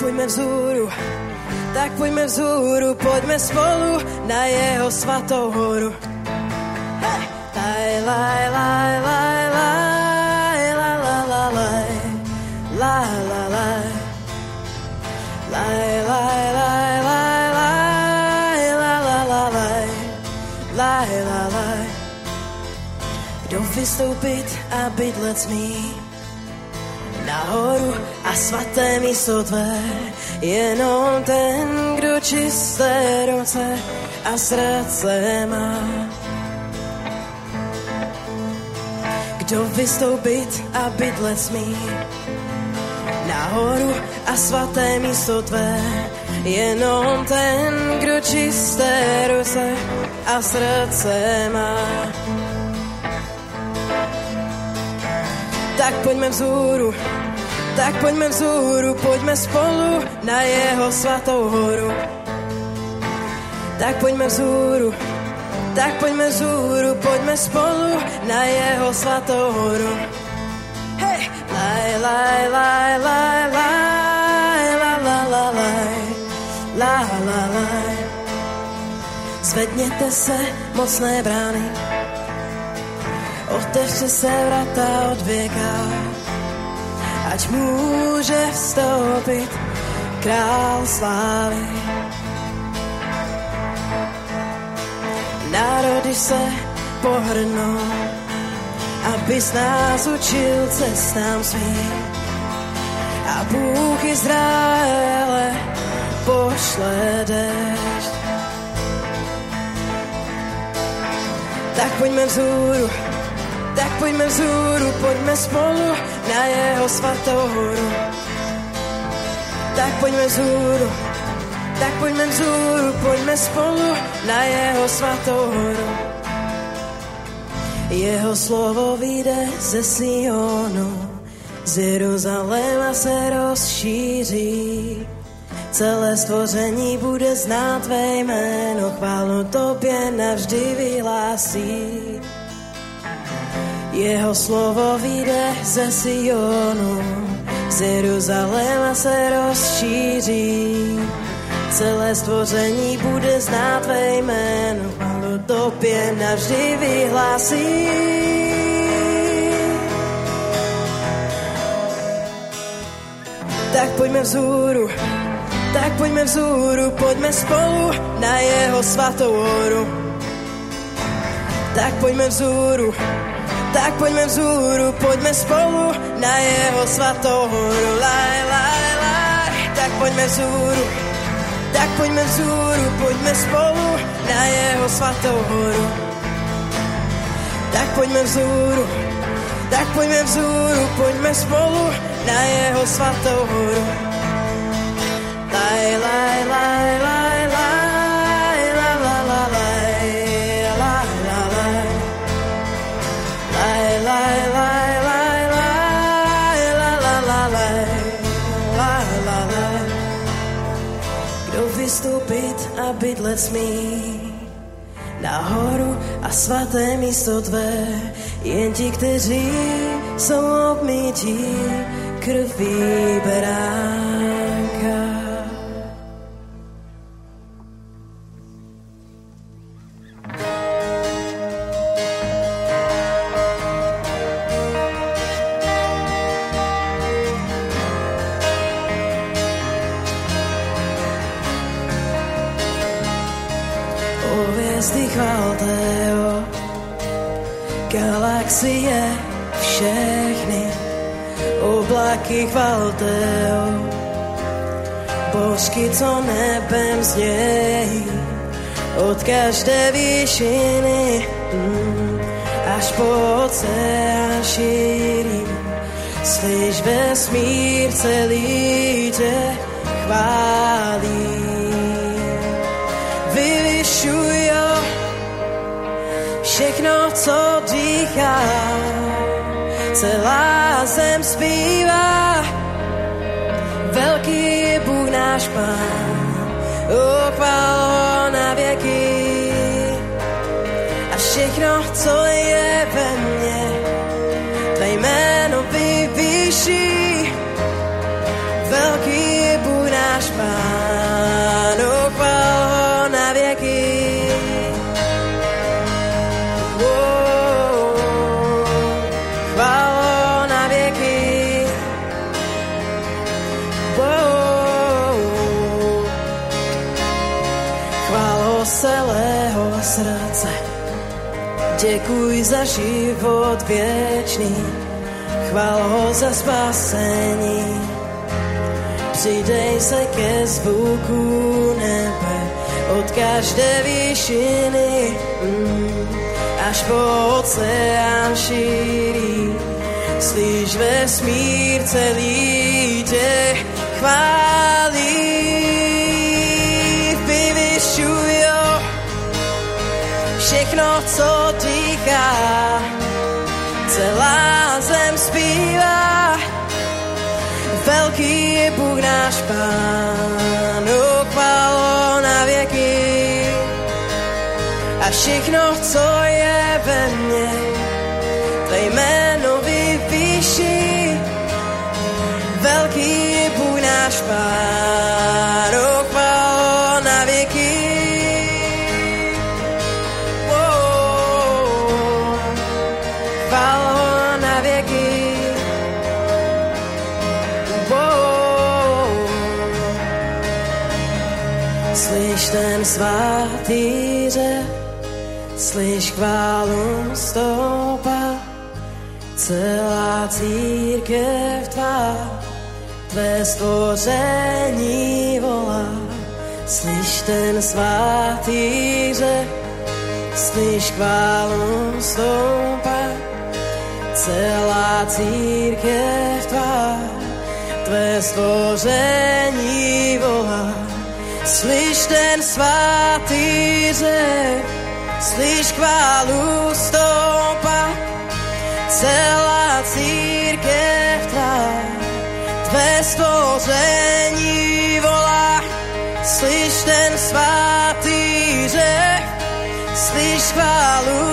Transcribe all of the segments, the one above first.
poďme vzhůru, tak poďme vzhůru, poďme spolu na jeho svatou horu. Hey! Laj, laj, laj, laj, laj, la, la, la, la, la, laj, laj, la, la, la, laj, laj, la, laj. Kdo vystoupit a bydlet smí nahoru a svaté místo tvé, jenom ten, kdo čisté ruce a srdce má. Kdo vystoupit a bydlet smí nahoru a svaté místo tvé, jenom ten, kdo čisté ruce a srdce má. Tak poďme vzhůru, tak poďme vzhůru, poďme spolu na jeho svatou horu. Tak poďme vzhůru, tak poďme vzhůru, poďme spolu na jeho svatou horu. Hej! Laj, laj, laj, laj, laj, la, la, la, laj, la, la, laj. Zvedněte se, mocné brány, otevřte se vrata od věka, ať může vstoupit král slávy. Národy se pohrnou, abys nás učil cestám svým. A Bůh Izraele pošle déšť. Tak pojďme vzhůru, tak pojďme vzhůru, pojďme spolu na jeho svatou horu. Tak pojďme vzhůru, tak pojďme vzhůru, pojďme spolu na jeho svatou horu. Jeho slovo vyjde ze Sionu, z Jeruzaléma se rozšíří. Celé stvoření bude znát tvé jméno, chválu tobě navždy vyhlásí. Jeho slovo vyjde ze Sionu, z Jeruzaléma se rozšíří. Celé stvoření bude znát tvé jméno, chválu tobě navždy vyhlásí. Tak pojďme vzhůru, tak pojďme vzhůru, pojďme spolu na jeho svatou horu. Tak pojďme vzhůru, tak pojďme vzhůru, pojďme spolu na jeho svatou horu. Laj, laj, laj, tak pojďme vzhůru, tak pojďme vzhůru, pojďme spolu na jeho svatou horu. Tak pojďme vzhůru, tak pojďme vzhůru, pojďme spolu na jeho svatou horu. Laj, laj, laj, a bydlet smí nahoru a svaté místo tvé, jen ti, kteří jsou obmítí krví beránka. Co nebem znějí, od každé výšiny mm, až po oceán šíří. Slyš vesmír celý tě chválí vyvyšujo všechno, co dýchá. Celá zem zpívá, Bůh náš Pán, ochvál na věky. A všechno, co za život věčný, chval ho za spasení. Přidej se ke zvuku nebe od každé výšiny, mm, až po oceán šíří. Slyš vesmír celý tě chválí. Vyvyšujo všechno, co dýchá, celá zem zpívá. Velký je Bůh náš Pán, chválo na věky. A všechno, co slyš chválu stoupa, celá církev tvá, tvé stvoření volá. Slyš ten svatý řev, slyš chválu stoupa, celá církev tvá, tvé stvoření volá. Slyš ten svatý řev, slyš chválu stoupat, celá církev tvá, tvé stvoření volá. Slyš ten svatý řev, slyš chválu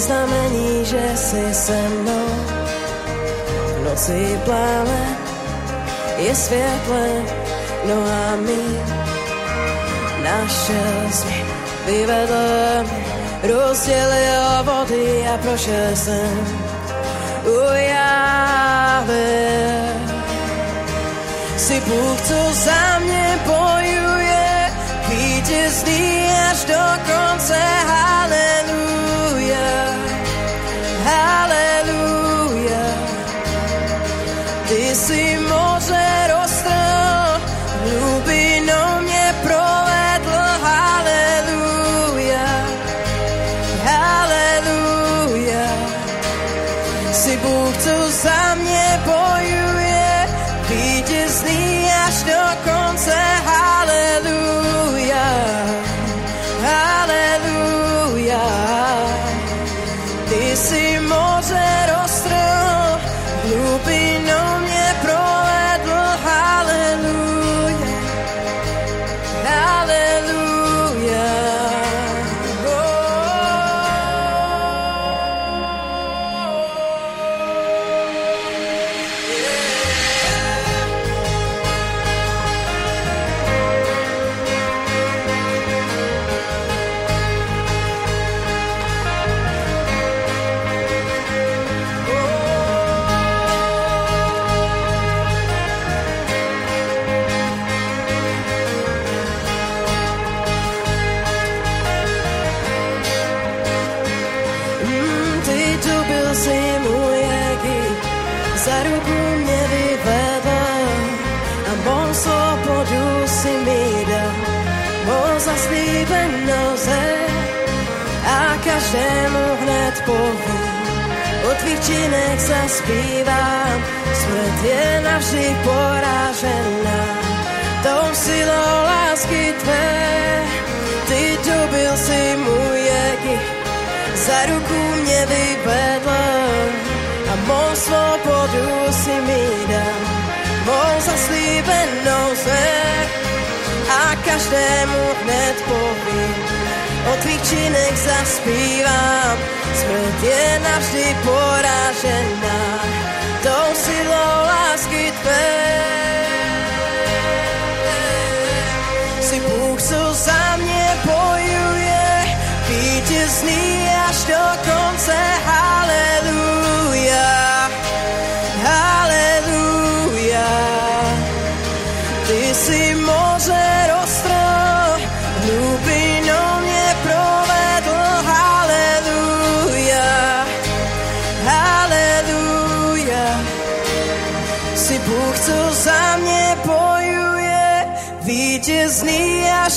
znamení, že jsi se mnou. V noci pláme je světlem, no a my našel jsi vyvedl rozdělil vody a prošel jsem. Ujáve, jsi Bůh, co za mě bojuje, vítězný až do konce. Haleluja. Ty zaspívám, smrt je navždy porážená, tou silou lásky tvé, ty tu byl si můj Egypt, za ruku mě vyvedl a mou svobodu si mi dal, mou zaslíbenou zem a každému hned povím, o tvých činech zaspívám, smrt je navždy porážená, Si Bůh, co za mě bojuje, vítězný až do konce,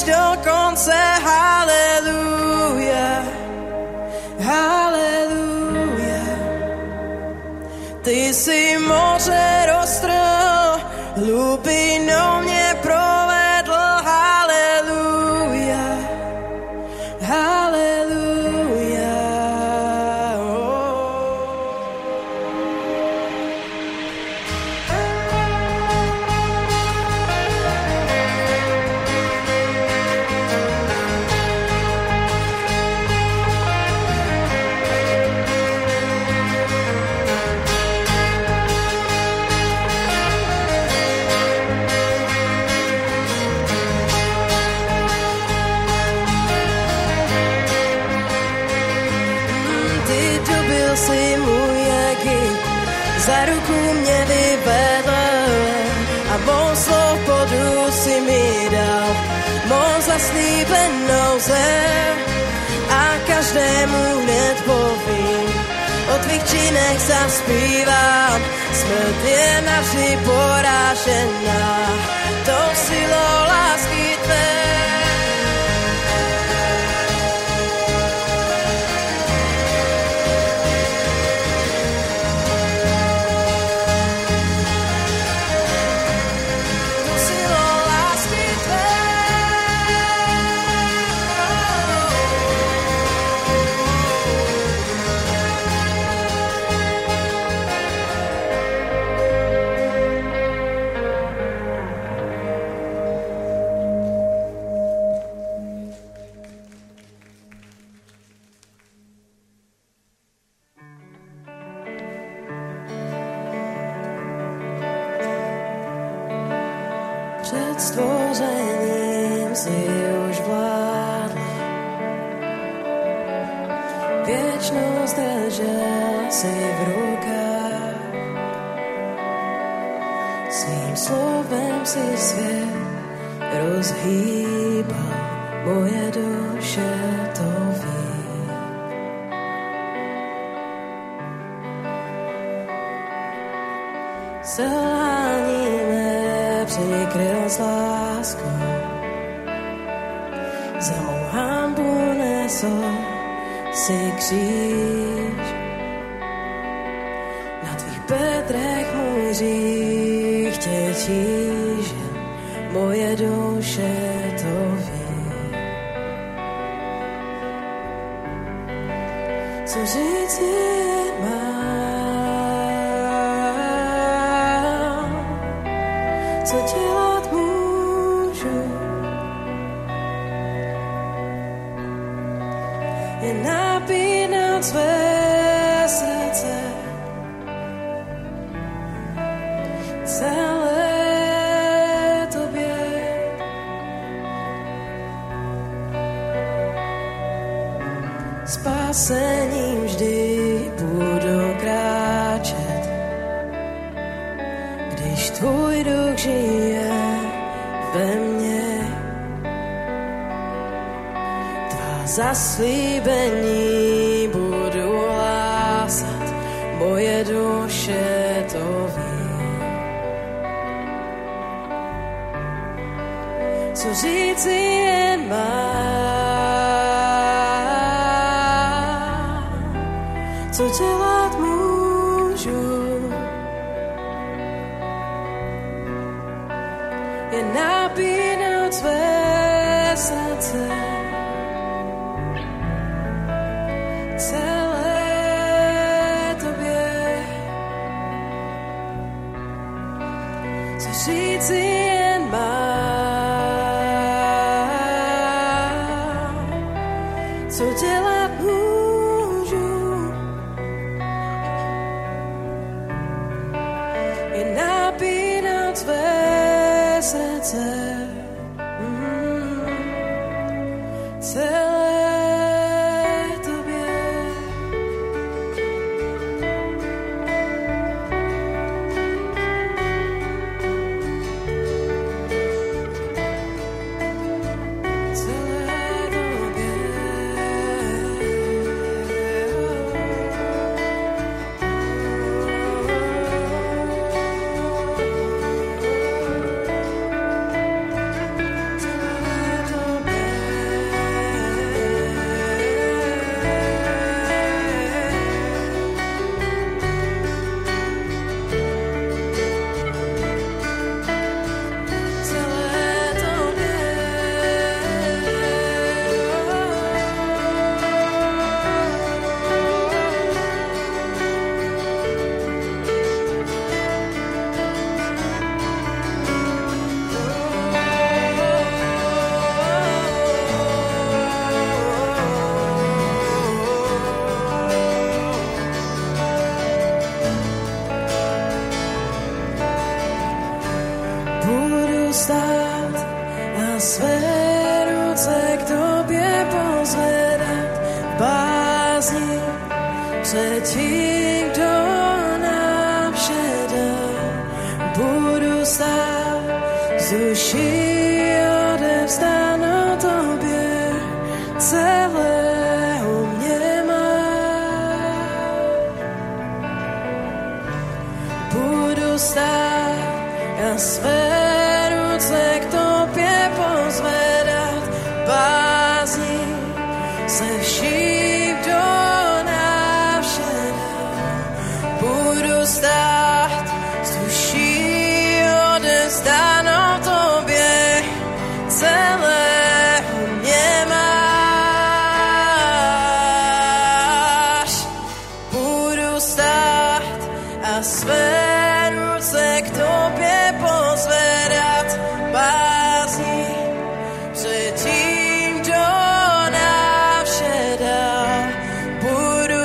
až do konce, haleluja, haleluja. Ty si moře roztrhl, hlubinou mě provedl, zaspívám, smrt je navždy porážená, zaslíbení budu hlásat, moje duše to ví. Co říci jen mám,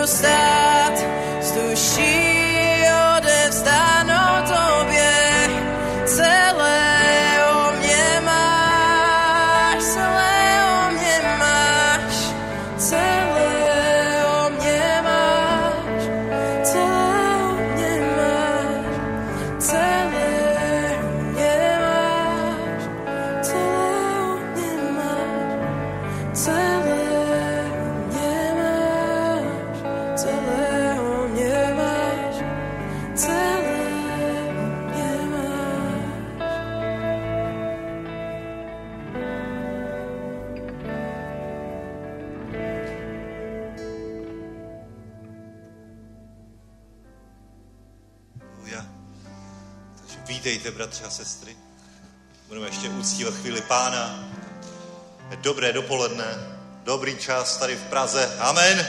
yourself Dobré dopoledne, dobrý čas tady v Praze. Amen.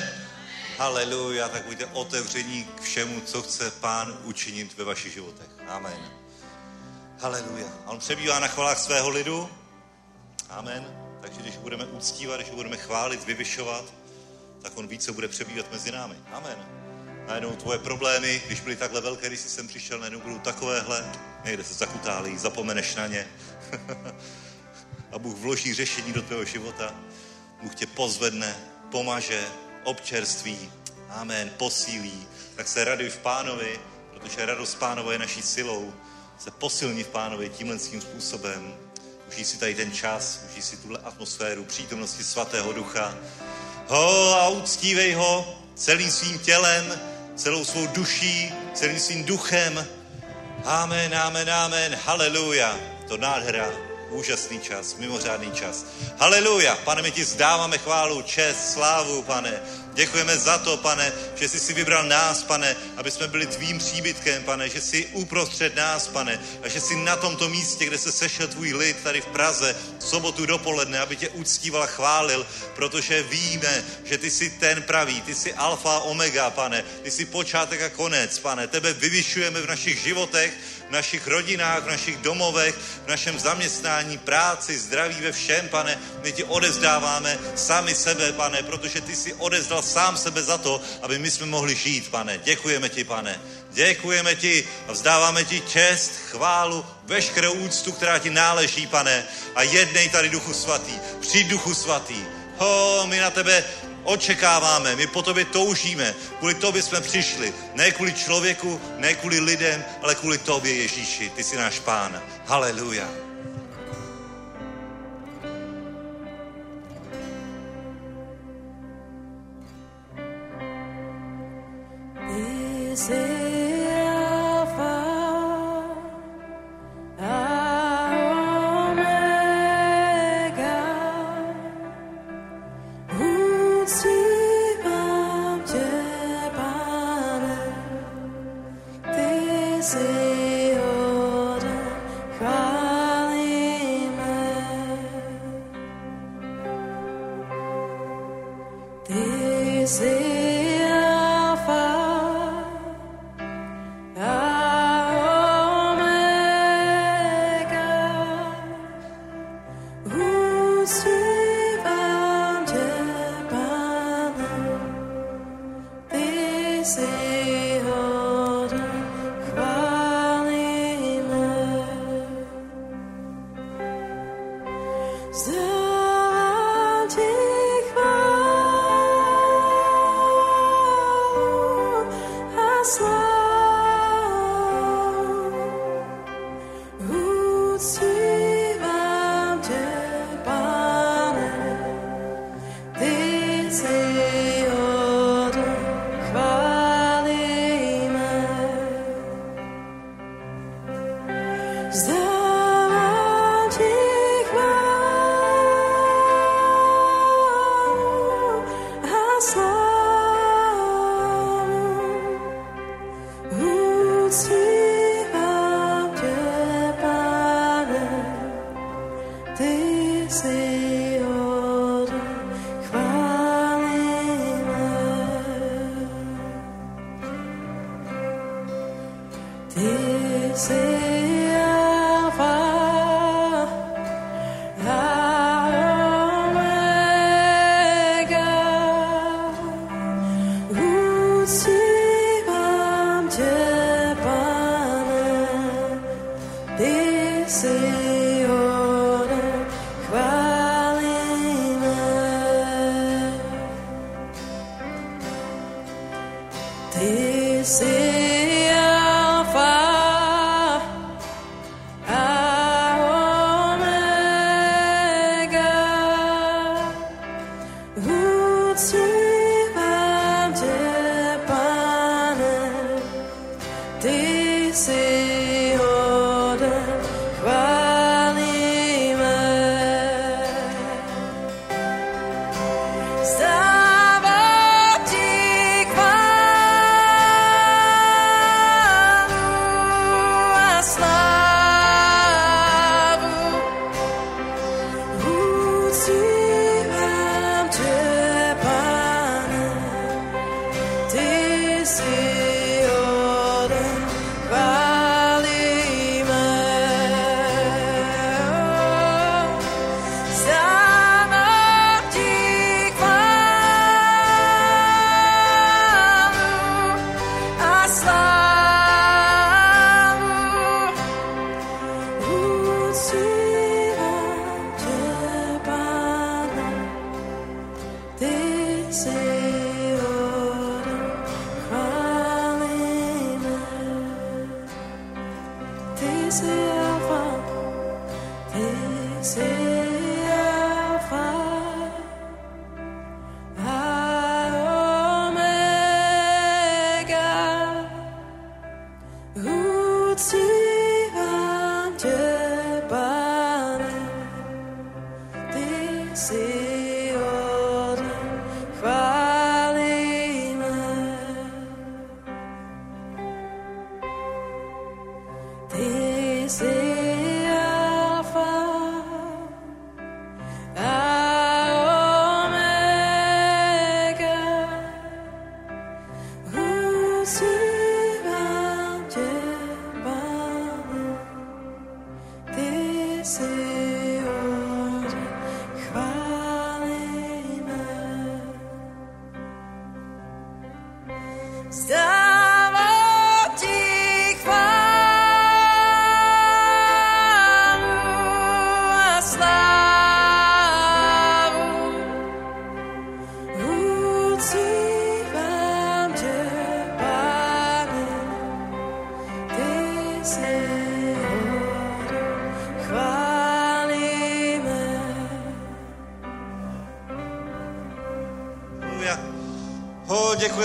Haleluja, tak buďte otevření k všemu, co chce pán učinit ve vašich životech. Amen. Haleluja. A on přebývá na chvalách svého lidu. Amen. Takže když budeme uctívat, když budeme chválit, vyvyšovat, tak on více bude přebývat mezi námi. Amen. Najednou tvoje problémy, když byly takhle velké, když jsi sem přišel, najednou budou takovéhle, někde se zakutálí, zapomeneš na ně. a Bůh vloží řešení do tvého života. Bůh tě pozvedne, pomaže, občerství, amen, posílí. Tak se raduj v pánovi, protože radost pánova je naší silou. Se posilní v pánovi tímhle tím způsobem. Užij si tady ten čas, užij si tuhle atmosféru přítomnosti svatého ducha. Ho a uctívej ho celým svým tělem, celou svou duší, celým svým duchem. Amen, amen, amen, haleluja. To nádhera, úžasný čas, mimořádný čas. Haleluja, pane, my ti zdáváme chválu, čest, slávu, pane. Děkujeme za to, pane, že jsi si vybral nás, pane, aby jsme byli tvým příbytkem, pane, že jsi uprostřed nás, pane, a že jsi na tomto místě, kde se sešel tvůj lid tady v Praze v sobotu dopoledne, aby tě uctíval a chválil, protože víme, že ty jsi ten pravý, ty jsi alfa omega, pane, ty jsi počátek a konec, pane, tebe vyvyšujeme v našich životech, v našich rodinách, v našich domovech, v našem zaměstnání, práci, zdraví, ve všem, pane. My ti odezdáváme sami sebe, pane, protože ty jsi odezdal sám sebe za to, aby my jsme mohli žít, pane. Děkujeme ti, pane. Děkujeme ti a vzdáváme ti čest, chválu, veškerou úctu, která ti náleží, pane. A jednej tady, Duchu Svatý. Přijď, Duchu Svatý. Ho, my na tebe očekáváme, my po tobě toužíme, kvůli tobě jsme přišli. Ne kvůli člověku, ne kvůli lidem, ale kvůli tobě, Ježíši. Ty jsi náš pán. Haleluja. Is ty jsi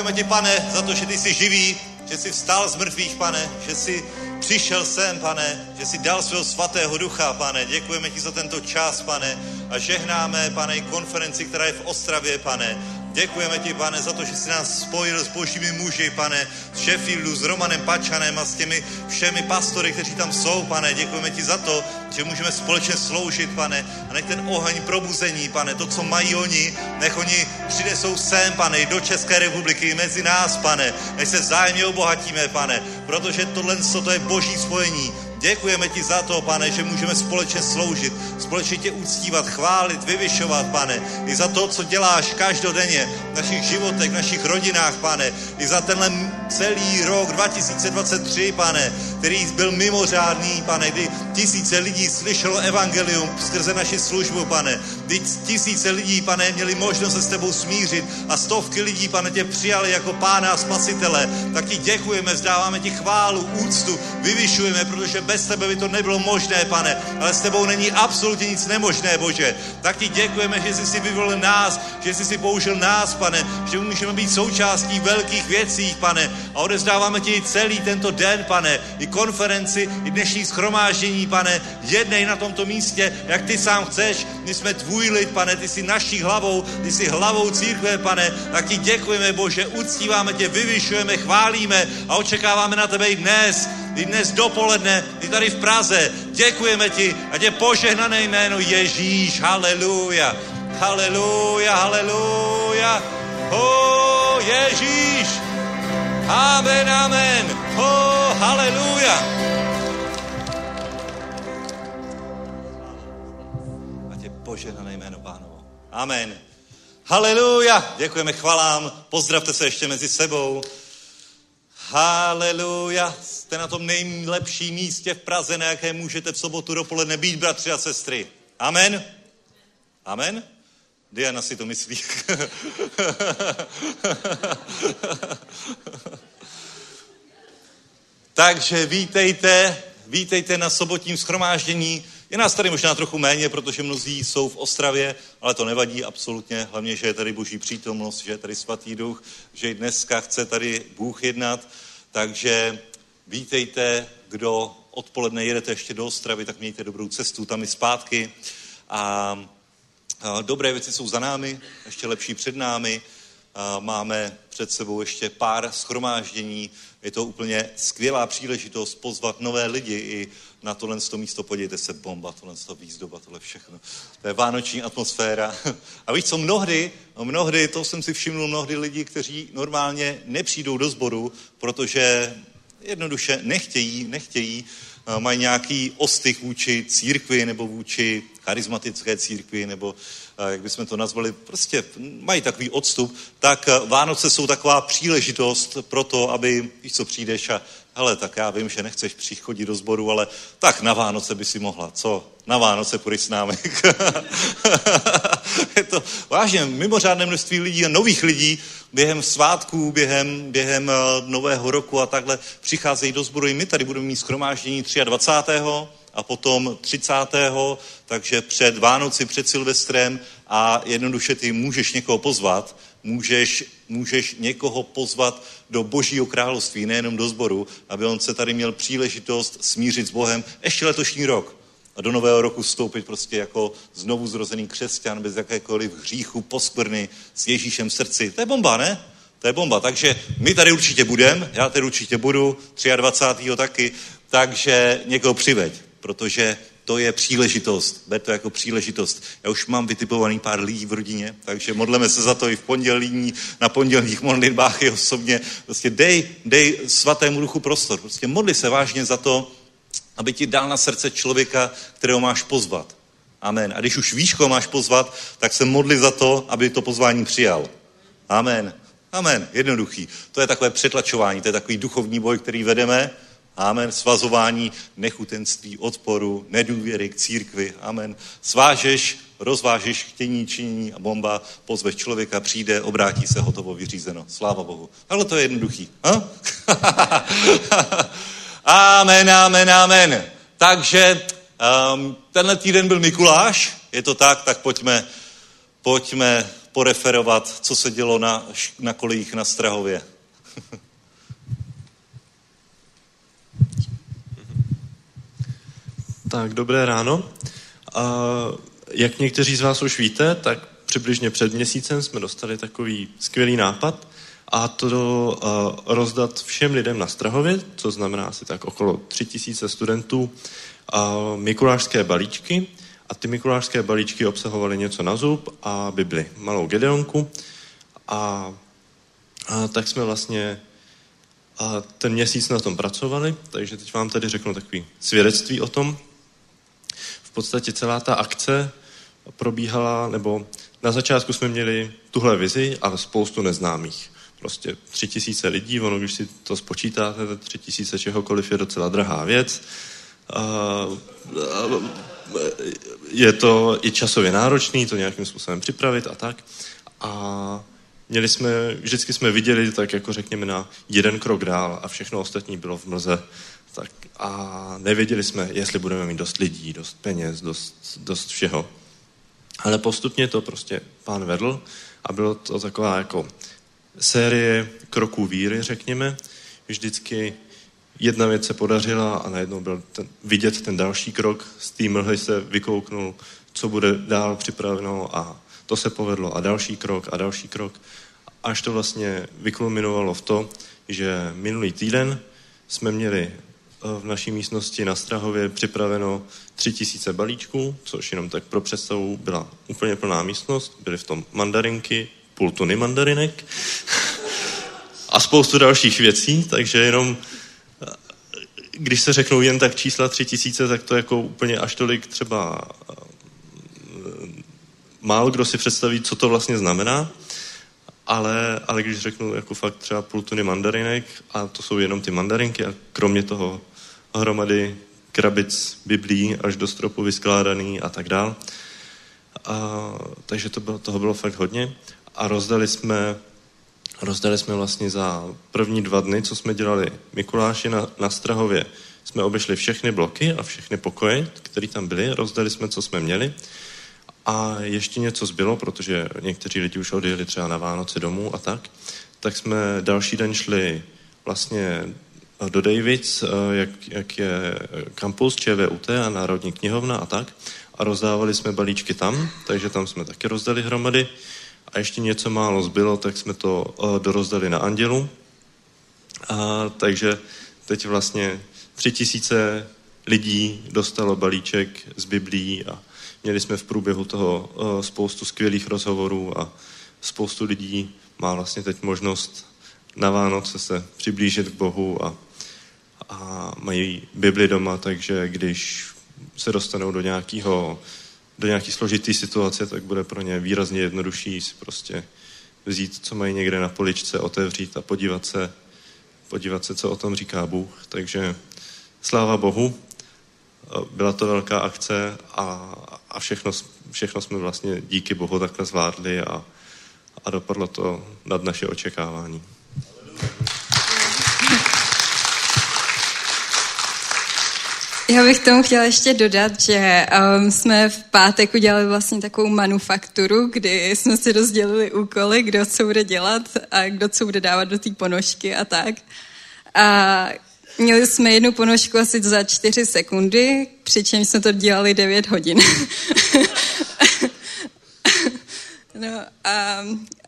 děkujeme ti, pane, za to, že ty jsi živý, že jsi vstal z mrtvých, pane, že jsi přišel sem, pane, že jsi dal svého svatého ducha, pane. Děkujeme ti za tento čas, pane, a žehnáme, pane, konferenci, která je v Ostravě, pane. Děkujeme ti, pane, za to, že jsi nás spojil s božími muži, pane, z Sheffieldu, s Romanem Pačanem a s těmi všemi pastory, kteří tam jsou, pane. Děkujeme ti za to, že můžeme společně sloužit, pane, a nech ten oheň probuzení, pane, to, co mají oni, nech oni přinesou sem, pane, i do České republiky, mezi nás, pane, nech se vzájemně obohatíme, pane, protože tohle to je boží spojení. Děkujeme ti za to, pane, že můžeme společně sloužit, společně tě uctívat, chválit, vyvyšovat, pane, i za to, co děláš každodenně v našich životech, v našich rodinách, pane, i za tenhle celý rok 2023, pane, který byl mimořádný, pane, kdy tisíce lidí slyšelo evangelium skrze naši službu, pane, kdy tisíce lidí, pane, měli možnost se s tebou smířit a stovky lidí, pane, tě přijali jako pána a spasitele, tak ti děkujeme, vzdáváme ti chválu, úctu, vyvyšujeme, protože bez tebe by to nebylo možné, pane, ale s tebou není absolutně nic nemožné, Bože. Tak ti děkujeme, že jsi si vyvolil nás, že jsi si použil nás, pane, že můžeme být součástí velkých věcí, pane, a odezdáváme ti celý tento den, pane, i konferenci, i dnešní schromáždění, pane, jednej na tomto místě, jak ty sám chceš, my jsme tvůj lid, pane, ty jsi naší hlavou, ty jsi hlavou církve, pane, tak ti děkujeme, Bože, uctíváme tě, vyvyšujeme, chválíme a očekáváme na tebe i dnes, i dnes dopoledne, i tady v Praze. Děkujeme ti a tě požehnané jméno Ježíš. Haleluja. Haleluja, haleluja. O, Ježíš. Amen, amen. O, haleluja. Požehnané jméno pánovo. Amen. Haleluja. Děkujeme chvalám. Pozdravte se ještě mezi sebou. Haleluja. Jste na tom nejlepším místě v Praze, na jaké můžete v sobotu dopoledne být, bratři a sestry. Amen. Amen. Diana si to myslí. Takže vítejte, vítejte na sobotním schromáždění. Je nás tady možná trochu méně, protože mnozí jsou v Ostravě, ale to nevadí absolutně. Hlavně, že je tady boží přítomnost, že je tady svatý duch, že i dneska chce tady Bůh jednat. Takže vítejte, kdo odpoledne jedete ještě do Ostravy, tak mějte dobrou cestu tam i zpátky. A dobré věci jsou za námi, ještě lepší před námi. Máme před sebou ještě pár schromáždění. Je to úplně skvělá příležitost pozvat nové lidi i na tohle to místo. Podívejte se, bomba, tohle to výzdoba, tohle všechno. To je vánoční atmosféra. A víš co, mnohdy, mnohdy, to jsem si všiml, mnohdy lidi, kteří normálně nepřijdou do sboru, protože jednoduše nechtějí, nechtějí, mají nějaký ostych vůči církvi nebo vůči charismatické církvi, nebo jak bychom to nazvali, prostě mají takový odstup, tak Vánoce jsou taková příležitost pro to, aby, víš co, přijdeš a hele, tak já vím, že nechceš přichodit do sboru, ale tak na Vánoce by si mohla, co? Na Vánoce půjdeš s námi. je to vážně mimořádné množství lidí a nových lidí během svátků, během, během nového roku a takhle přicházejí do sboru. I my tady budeme mít schromáždění 23. a potom 30. takže před Vánoci, před Silvestrem a jednoduše ty můžeš někoho pozvat, můžeš, můžeš někoho pozvat do božího království, nejenom do sboru, aby on se tady měl příležitost smířit s Bohem ještě letošní rok a do nového roku vstoupit prostě jako znovu zrozený křesťan bez jakékoliv hříchu, poskvrny s Ježíšem v srdci. To je bomba, ne? To je bomba. Takže my tady určitě budeme, já tady určitě budu, 23. taky, takže někoho přiveď, protože to je příležitost. Ber to jako příležitost. Já už mám vytipovaný pár lidí v rodině, takže modleme se za to i v pondělí, na pondělních modlitbách i osobně. Prostě dej, dej svatému duchu prostor. Prostě modli se vážně za to, aby ti dal na srdce člověka, kterého máš pozvat. Amen. A když už víš, koho máš pozvat, tak se modli za to, aby to pozvání přijal. Amen. Amen. Jednoduchý. To je takové přetlačování, to je takový duchovní boj, který vedeme. Amen. Svazování nechutenství, odporu, nedůvěry k církvi. Amen. Svážeš, rozvážeš chtění, činění a bomba, pozveš člověka, přijde, obrátí se, hotovo, vyřízeno. Sláva Bohu. Ale to je jednoduchý. Ha? amen, amen, amen. Takže um, tenhle týden byl Mikuláš, je to tak, tak pojďme, pojďme poreferovat, co se dělo na, na kolejích na Strahově. tak, dobré ráno. A jak někteří z vás už víte, tak přibližně před měsícem jsme dostali takový skvělý nápad a to uh, rozdat všem lidem na Strahově, co znamená asi tak okolo tři tisíce studentů, uh, mikulášské balíčky, a ty mikulášské balíčky obsahovaly něco na zub a Bibli, malou Gedeonku. A, a tak jsme vlastně a ten měsíc na tom pracovali, takže teď vám tady řeknu takový svědectví o tom. V podstatě celá ta akce probíhala, nebo na začátku jsme měli tuhle vizi, ale spoustu neznámých. Prostě tři tisíce lidí, ono, když si to spočítáte, tři tisíce čehokoliv je docela drahá věc. A, a, je to i časově náročný, to nějakým způsobem připravit a tak. A měli jsme, vždycky jsme viděli tak jako řekněme na jeden krok dál a všechno ostatní bylo v mlze. Tak a nevěděli jsme, jestli budeme mít dost lidí, dost peněz, dost, dost všeho. Ale postupně to prostě pán vedl a bylo to taková jako série kroků víry, řekněme. Vždycky jedna věc se podařila a najednou byl ten, vidět ten další krok, z té mlhy se vykouknul, co bude dál připraveno a to se povedlo a další krok a další krok. Až to vlastně vykulminovalo v to, že minulý týden jsme měli v naší místnosti na Strahově připraveno tři tisíce balíčků, což jenom tak pro představu byla úplně plná místnost. Byly v tom mandarinky, půl tuny mandarinek a spoustu dalších věcí, takže jenom když se řeknou jen tak čísla tři tisíce, tak to jako úplně až tolik třeba eh, málo kdo si představí, co to vlastně znamená, ale, ale když řeknu jako fakt třeba půl tuny mandarinek a to jsou jenom ty mandarinky a kromě toho hromady krabic biblí až do stropu vyskládaný a tak dál. A, takže to bylo, toho bylo fakt hodně a rozdali jsme Rozdali jsme vlastně za první dva dny, co jsme dělali Mikuláši na, na Strahově. Jsme obešli všechny bloky a všechny pokoje, které tam byly. Rozdali jsme, co jsme měli. A ještě něco zbylo, protože někteří lidi už odjeli třeba na Vánoce domů a tak. Tak jsme další den šli vlastně do Davids, jak, jak je kampus ČVUT a Národní knihovna a tak. A rozdávali jsme balíčky tam, takže tam jsme taky rozdali hromady a ještě něco málo zbylo, tak jsme to uh, dorozdali na Andělu. A, takže teď vlastně tři tisíce lidí dostalo balíček z Biblí a měli jsme v průběhu toho spoustu skvělých rozhovorů a spoustu lidí má vlastně teď možnost na Vánoce se přiblížit k Bohu a, a mají Bibli doma, takže když se dostanou do nějakého do nějaký složitý situace, tak bude pro ně výrazně jednodušší si prostě vzít, co mají někde na poličce, otevřít a podívat se, podívat se, co o tom říká Bůh. Takže sláva Bohu, byla to velká akce a, a všechno, všechno jsme vlastně díky Bohu takhle zvládli a, a dopadlo to nad naše očekávání. Já bych tomu chtěla ještě dodat, že um, jsme v pátek udělali vlastně takovou manufakturu, kdy jsme si rozdělili úkoly, kdo co bude dělat a kdo co bude dávat do té ponožky a tak. A měli jsme jednu ponožku asi za čtyři sekundy, přičemž jsme to dělali devět hodin. no a,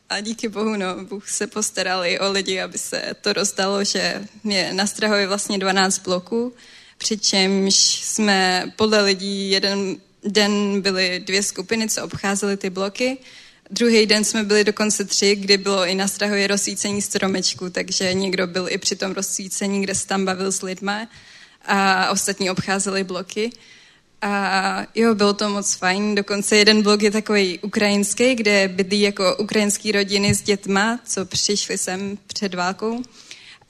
a díky bohu, no, Bůh se postaral i o lidi, aby se to rozdalo, že je na Strahově vlastně 12 bloků, přičemž jsme podle lidí jeden den byly dvě skupiny, co obcházely ty bloky. Druhý den jsme byli dokonce tři, kdy bylo i na Strahově rozsvícení stromečku, takže někdo byl i při tom rozsvícení, kde se tam bavil s lidmi a ostatní obcházeli bloky. A jo, bylo to moc fajn. Dokonce jeden blok je takový ukrajinský, kde bydlí jako ukrajinský rodiny s dětma, co přišli sem před válkou.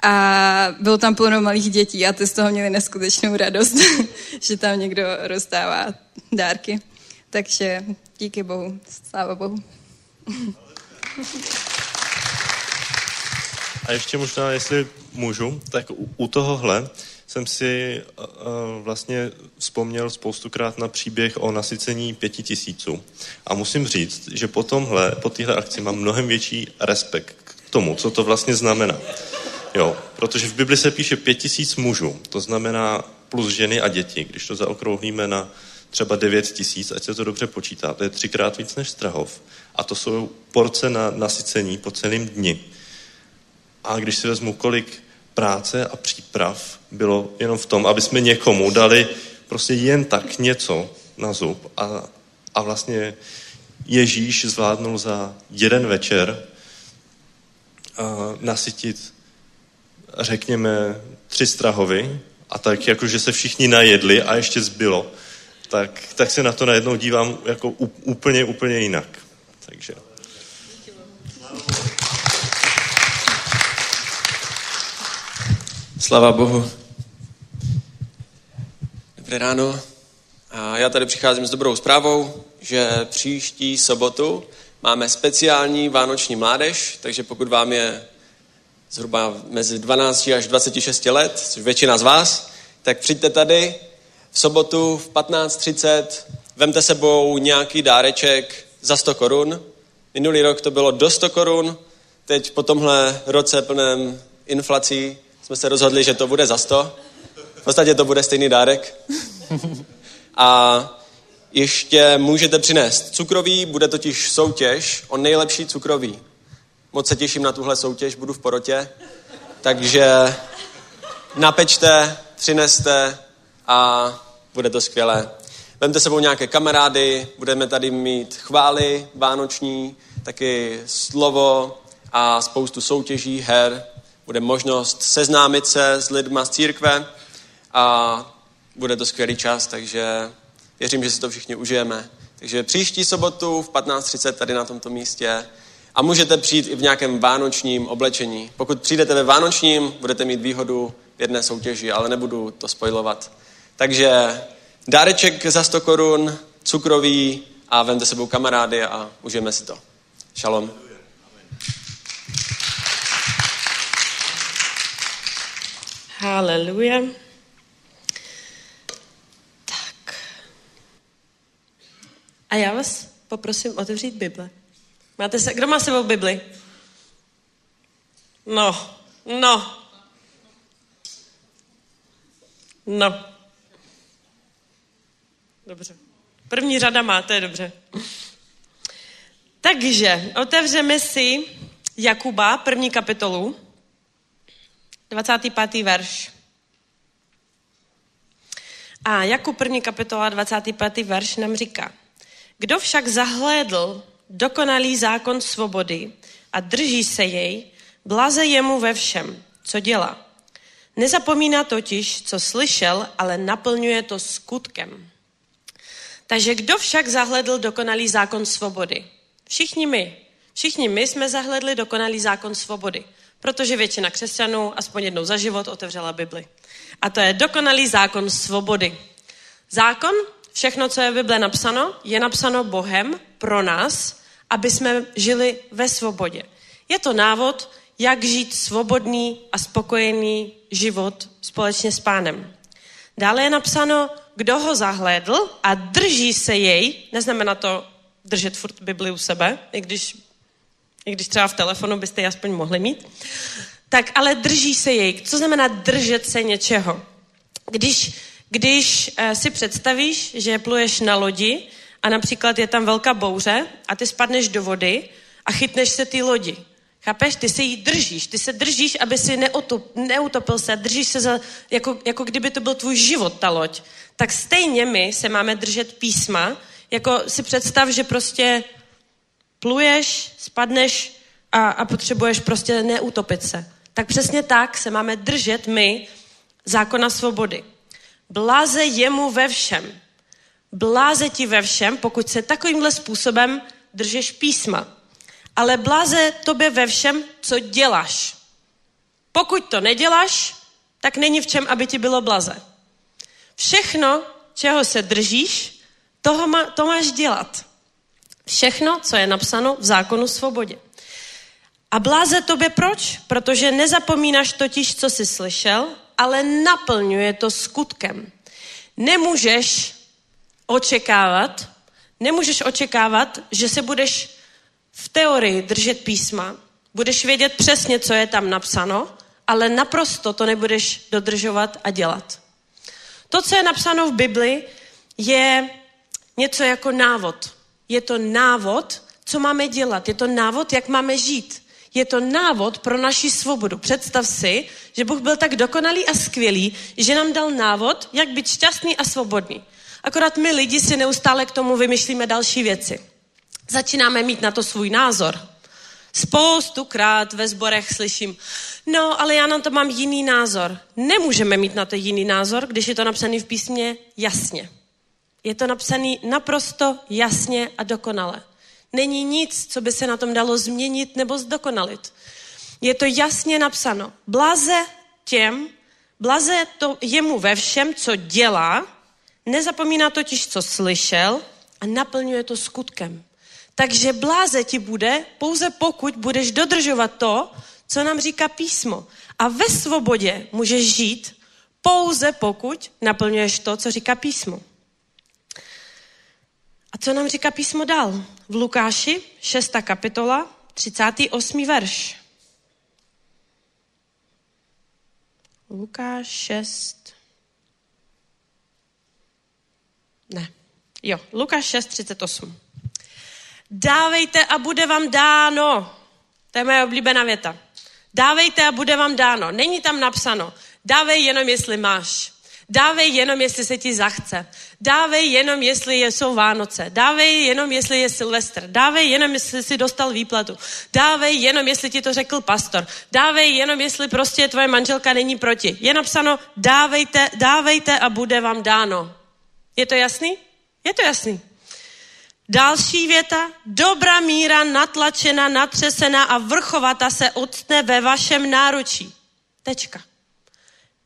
A bylo tam plno malých dětí a ty z toho měli neskutečnou radost, že tam někdo rozdává dárky. Takže díky Bohu, sláva Bohu. A ještě možná, jestli můžu, tak u, u tohohle jsem si uh, vlastně vzpomněl spoustukrát na příběh o nasycení pěti tisíců. A musím říct, že po tomhle, po téhle akci mám mnohem větší respekt k tomu, co to vlastně znamená. Jo, protože v Bibli se píše pět tisíc mužů, to znamená plus ženy a děti. Když to zaokrouhlíme na třeba 9 tisíc, ať se to dobře počítá, to je třikrát víc než Strahov. A to jsou porce na nasycení po celém dni. A když si vezmu, kolik práce a příprav bylo jenom v tom, aby jsme někomu dali prostě jen tak něco na zub a, a vlastně Ježíš zvládnul za jeden večer nasytit řekněme, tři strahovy a tak jakože se všichni najedli a ještě zbylo, tak, tak se na to najednou dívám jako úplně, úplně jinak. Takže. Slava Bohu. Dobré ráno. A já tady přicházím s dobrou zprávou, že příští sobotu máme speciální vánoční mládež, takže pokud vám je zhruba mezi 12 až 26 let, což většina z vás, tak přijďte tady v sobotu v 15.30, vemte sebou nějaký dáreček za 100 korun. Minulý rok to bylo do 100 korun, teď po tomhle roce plném inflací jsme se rozhodli, že to bude za 100. V podstatě to bude stejný dárek. A ještě můžete přinést cukroví, bude totiž soutěž o nejlepší cukroví. Moc se těším na tuhle soutěž, budu v porotě. Takže napečte, přineste a bude to skvělé. Vemte sebou nějaké kamarády, budeme tady mít chvály vánoční, taky slovo a spoustu soutěží, her. Bude možnost seznámit se s lidma z církve a bude to skvělý čas, takže věřím, že si to všichni užijeme. Takže příští sobotu v 15.30 tady na tomto místě a můžete přijít i v nějakém vánočním oblečení. Pokud přijdete ve vánočním, budete mít výhodu v jedné soutěži, ale nebudu to spojovat. Takže dáreček za 100 korun, cukrový a vemte sebou kamarády a užijeme si to. Šalom. Haleluja. Tak. A já vás poprosím otevřít Bible. Máte se, kdo má sebou Bibli? No, no. No. Dobře. První řada máte, dobře. Takže otevřeme si Jakuba, první kapitolu, 25. verš. A Jakub první kapitola, 25. verš nám říká, kdo však zahlédl dokonalý zákon svobody a drží se jej, blaze jemu ve všem, co dělá. Nezapomíná totiž, co slyšel, ale naplňuje to skutkem. Takže kdo však zahledl dokonalý zákon svobody? Všichni my. Všichni my jsme zahledli dokonalý zákon svobody, protože většina křesťanů aspoň jednou za život otevřela Bibli. A to je dokonalý zákon svobody. Zákon, všechno, co je v Bible napsáno, je napsáno Bohem pro nás, aby jsme žili ve svobodě. Je to návod, jak žít svobodný a spokojený život společně s pánem. Dále je napsáno, kdo ho zahlédl a drží se jej, neznamená to držet furt Bibli u sebe, i když, i když třeba v telefonu byste ji aspoň mohli mít, tak ale drží se jej. Co znamená držet se něčeho? Když, když uh, si představíš, že pluješ na lodi a například je tam velká bouře a ty spadneš do vody a chytneš se ty lodi. Chápeš? Ty se jí držíš. Ty se držíš, aby si neutop, neutopil se. Držíš se za, jako, jako kdyby to byl tvůj život, ta loď. Tak stejně my se máme držet písma. Jako si představ, že prostě pluješ, spadneš a, a potřebuješ prostě neutopit se. Tak přesně tak se máme držet my zákona svobody. Bláze jemu ve všem. Bláze ti ve všem, pokud se takovýmhle způsobem držeš písma ale blaze tobě ve všem, co děláš. Pokud to neděláš, tak není v čem, aby ti bylo blaze. Všechno, čeho se držíš, toho má, to máš dělat. Všechno, co je napsáno v zákonu svobodě. A bláze tobě proč? Protože nezapomínáš totiž, co jsi slyšel, ale naplňuje to skutkem. Nemůžeš očekávat, nemůžeš očekávat, že se budeš v teorii držet písma, budeš vědět přesně, co je tam napsáno, ale naprosto to nebudeš dodržovat a dělat. To, co je napsáno v Bibli, je něco jako návod. Je to návod, co máme dělat. Je to návod, jak máme žít. Je to návod pro naši svobodu. Představ si, že Bůh byl tak dokonalý a skvělý, že nám dal návod, jak být šťastný a svobodný. Akorát my lidi si neustále k tomu vymýšlíme další věci začínáme mít na to svůj názor. Spoustukrát ve sborech slyším, no, ale já na to mám jiný názor. Nemůžeme mít na to jiný názor, když je to napsané v písmě jasně. Je to napsané naprosto jasně a dokonale. Není nic, co by se na tom dalo změnit nebo zdokonalit. Je to jasně napsáno. Blaze těm, blaze to jemu ve všem, co dělá, nezapomíná totiž, co slyšel a naplňuje to skutkem. Takže bláze ti bude pouze pokud budeš dodržovat to, co nám říká písmo. A ve svobodě můžeš žít pouze pokud naplňuješ to, co říká písmo. A co nám říká písmo dál? V Lukáši, 6. kapitola, 38. verš. Lukáš 6. Ne. Jo, Lukáš 6, 38. Dávejte a bude vám dáno. To je moje oblíbená věta. Dávejte a bude vám dáno. Není tam napsáno. Dávej jenom, jestli máš. Dávej jenom, jestli se ti zachce. Dávej jenom, jestli jsou Vánoce. Dávej jenom, jestli je Silvestr. Dávej jenom, jestli jsi dostal výplatu. Dávej jenom, jestli ti to řekl pastor. Dávej jenom, jestli prostě tvoje manželka není proti. Je napsáno, dávejte, dávejte a bude vám dáno. Je to jasný? Je to jasný. Další věta. Dobrá míra natlačena, natřesena a vrchovata se odstne ve vašem náručí. Tečka.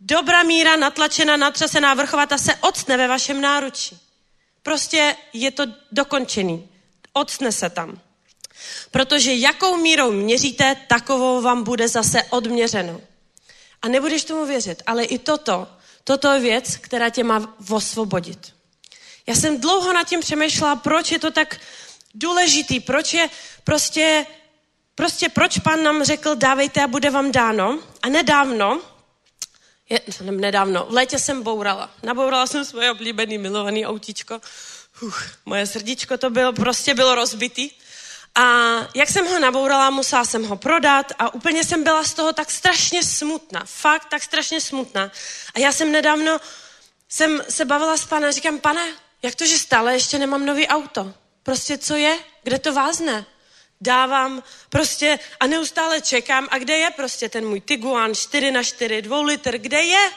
Dobrá míra natlačena, natřesená, vrchovata se odstne ve vašem náručí. Prostě je to dokončený. Odstne se tam. Protože jakou mírou měříte, takovou vám bude zase odměřeno. A nebudeš tomu věřit, ale i toto, toto je věc, která tě má osvobodit. Já jsem dlouho nad tím přemýšlela, proč je to tak důležitý, proč je prostě, prostě proč pán nám řekl, dávejte a bude vám dáno. A nedávno, je, nedávno, v létě jsem bourala. Nabourala jsem svoje oblíbený milovaný autíčko. Uf, moje srdíčko to bylo, prostě bylo rozbitý. A jak jsem ho nabourala, musela jsem ho prodat a úplně jsem byla z toho tak strašně smutná. Fakt tak strašně smutná. A já jsem nedávno jsem se bavila s panem a říkám, pane, jak to, že stále ještě nemám nový auto? Prostě co je? Kde to vázne? Dávám prostě a neustále čekám. A kde je prostě ten můj Tiguan 4 na 4 2 litr? Kde je?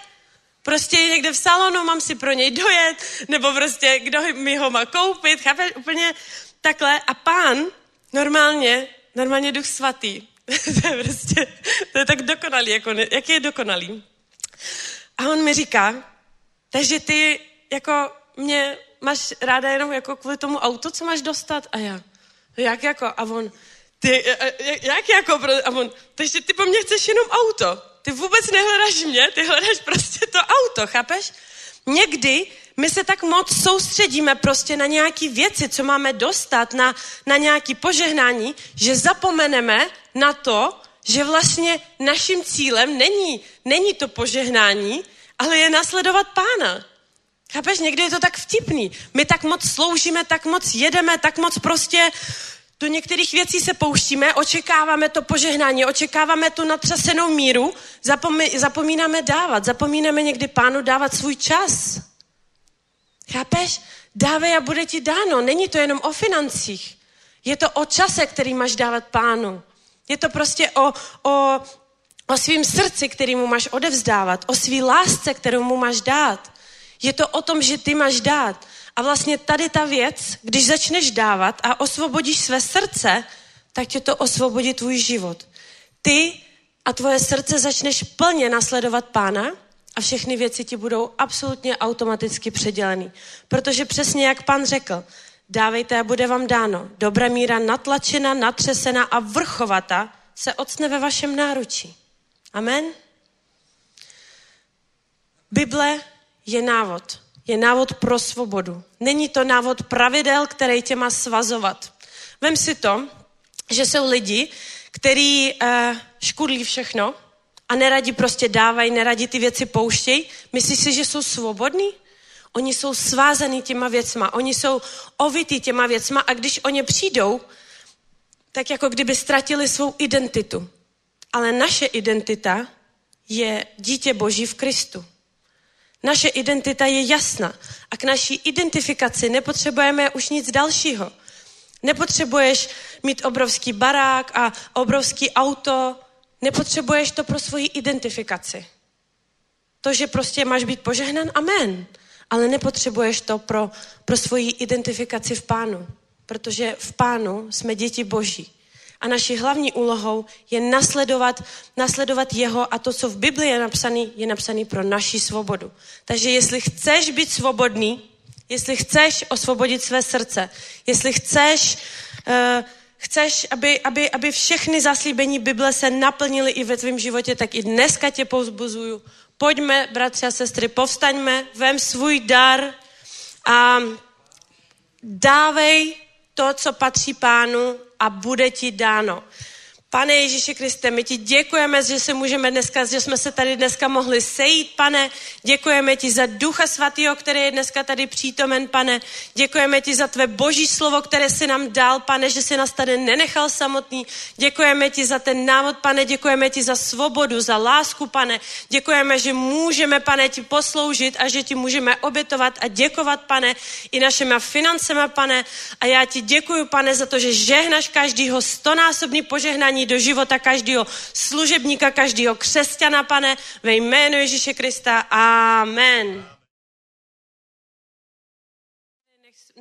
Prostě je někde v salonu, mám si pro něj dojet, nebo prostě kdo mi ho má koupit, chápeš? Úplně takhle. A pán normálně, normálně duch svatý. to je prostě, to je tak dokonalý, jako, jaký je dokonalý. A on mi říká, takže ty jako mě máš ráda jenom jako kvůli tomu auto, co máš dostat? A já, jak jako? A on, ty, e, e, jak jako? A on, takže ty po mně chceš jenom auto. Ty vůbec nehledáš mě, ty hledáš prostě to auto, chápeš? Někdy my se tak moc soustředíme prostě na nějaké věci, co máme dostat, na, na nějaké požehnání, že zapomeneme na to, že vlastně naším cílem není, není to požehnání, ale je nasledovat pána. Chápeš, někdy je to tak vtipný. My tak moc sloužíme, tak moc jedeme, tak moc prostě do některých věcí se pouštíme, očekáváme to požehnání, očekáváme tu natřasenou míru, zapomí, zapomínáme dávat, zapomínáme někdy pánu dávat svůj čas. Chápeš? Dávej a bude ti dáno. Není to jenom o financích. Je to o čase, který máš dávat pánu. Je to prostě o, o, o svým srdci, který mu máš odevzdávat, o svý lásce, kterou mu máš dát. Je to o tom, že ty máš dát. A vlastně tady ta věc, když začneš dávat a osvobodíš své srdce, tak tě to osvobodí tvůj život. Ty a tvoje srdce začneš plně nasledovat pána a všechny věci ti budou absolutně automaticky předělený. Protože přesně jak pán řekl, dávejte a bude vám dáno. Dobrá míra natlačena, natřesena a vrchovata se ocne ve vašem náručí. Amen? Bible je návod. Je návod pro svobodu. Není to návod pravidel, který tě má svazovat. Vem si to, že jsou lidi, kteří uh, škudlí všechno a neradi prostě dávají, neradi ty věci pouštějí. Myslíš si, že jsou svobodní? Oni jsou svázaní těma věcma, oni jsou ovitý těma věcma a když o ně přijdou, tak jako kdyby ztratili svou identitu. Ale naše identita je dítě Boží v Kristu. Naše identita je jasná a k naší identifikaci nepotřebujeme už nic dalšího. Nepotřebuješ mít obrovský barák a obrovský auto, nepotřebuješ to pro svoji identifikaci. To, že prostě máš být požehnan, amen. Ale nepotřebuješ to pro, pro svoji identifikaci v pánu, protože v pánu jsme děti boží. A naší hlavní úlohou je nasledovat, nasledovat jeho a to, co v Biblii je napsané, je napsané pro naši svobodu. Takže jestli chceš být svobodný, jestli chceš osvobodit své srdce, jestli chceš, uh, chceš aby, aby, aby všechny zaslíbení Bible se naplnily i ve tvém životě, tak i dneska tě pouzbuzuju. Pojďme, bratři a sestry, povstaňme, vem svůj dar a dávej to, co patří pánu a bude ti dáno. Pane Ježíši Kriste, my ti děkujeme, že se můžeme dneska, že jsme se tady dneska mohli sejít, pane. Děkujeme ti za Ducha Svatého, který je dneska tady přítomen, pane. Děkujeme ti za tvé boží slovo, které si nám dal, pane, že si nás tady nenechal samotný. Děkujeme ti za ten návod, pane. Děkujeme ti za svobodu, za lásku, pane. Děkujeme, že můžeme, pane, ti posloužit a že ti můžeme obětovat a děkovat, pane, i našimi financema, pane. A já ti děkuji, pane, za to, že žehnaš každýho stonásobný požehnání požehnání do života každého služebníka, každého křesťana, pane, ve jménu Ježíše Krista. Amen.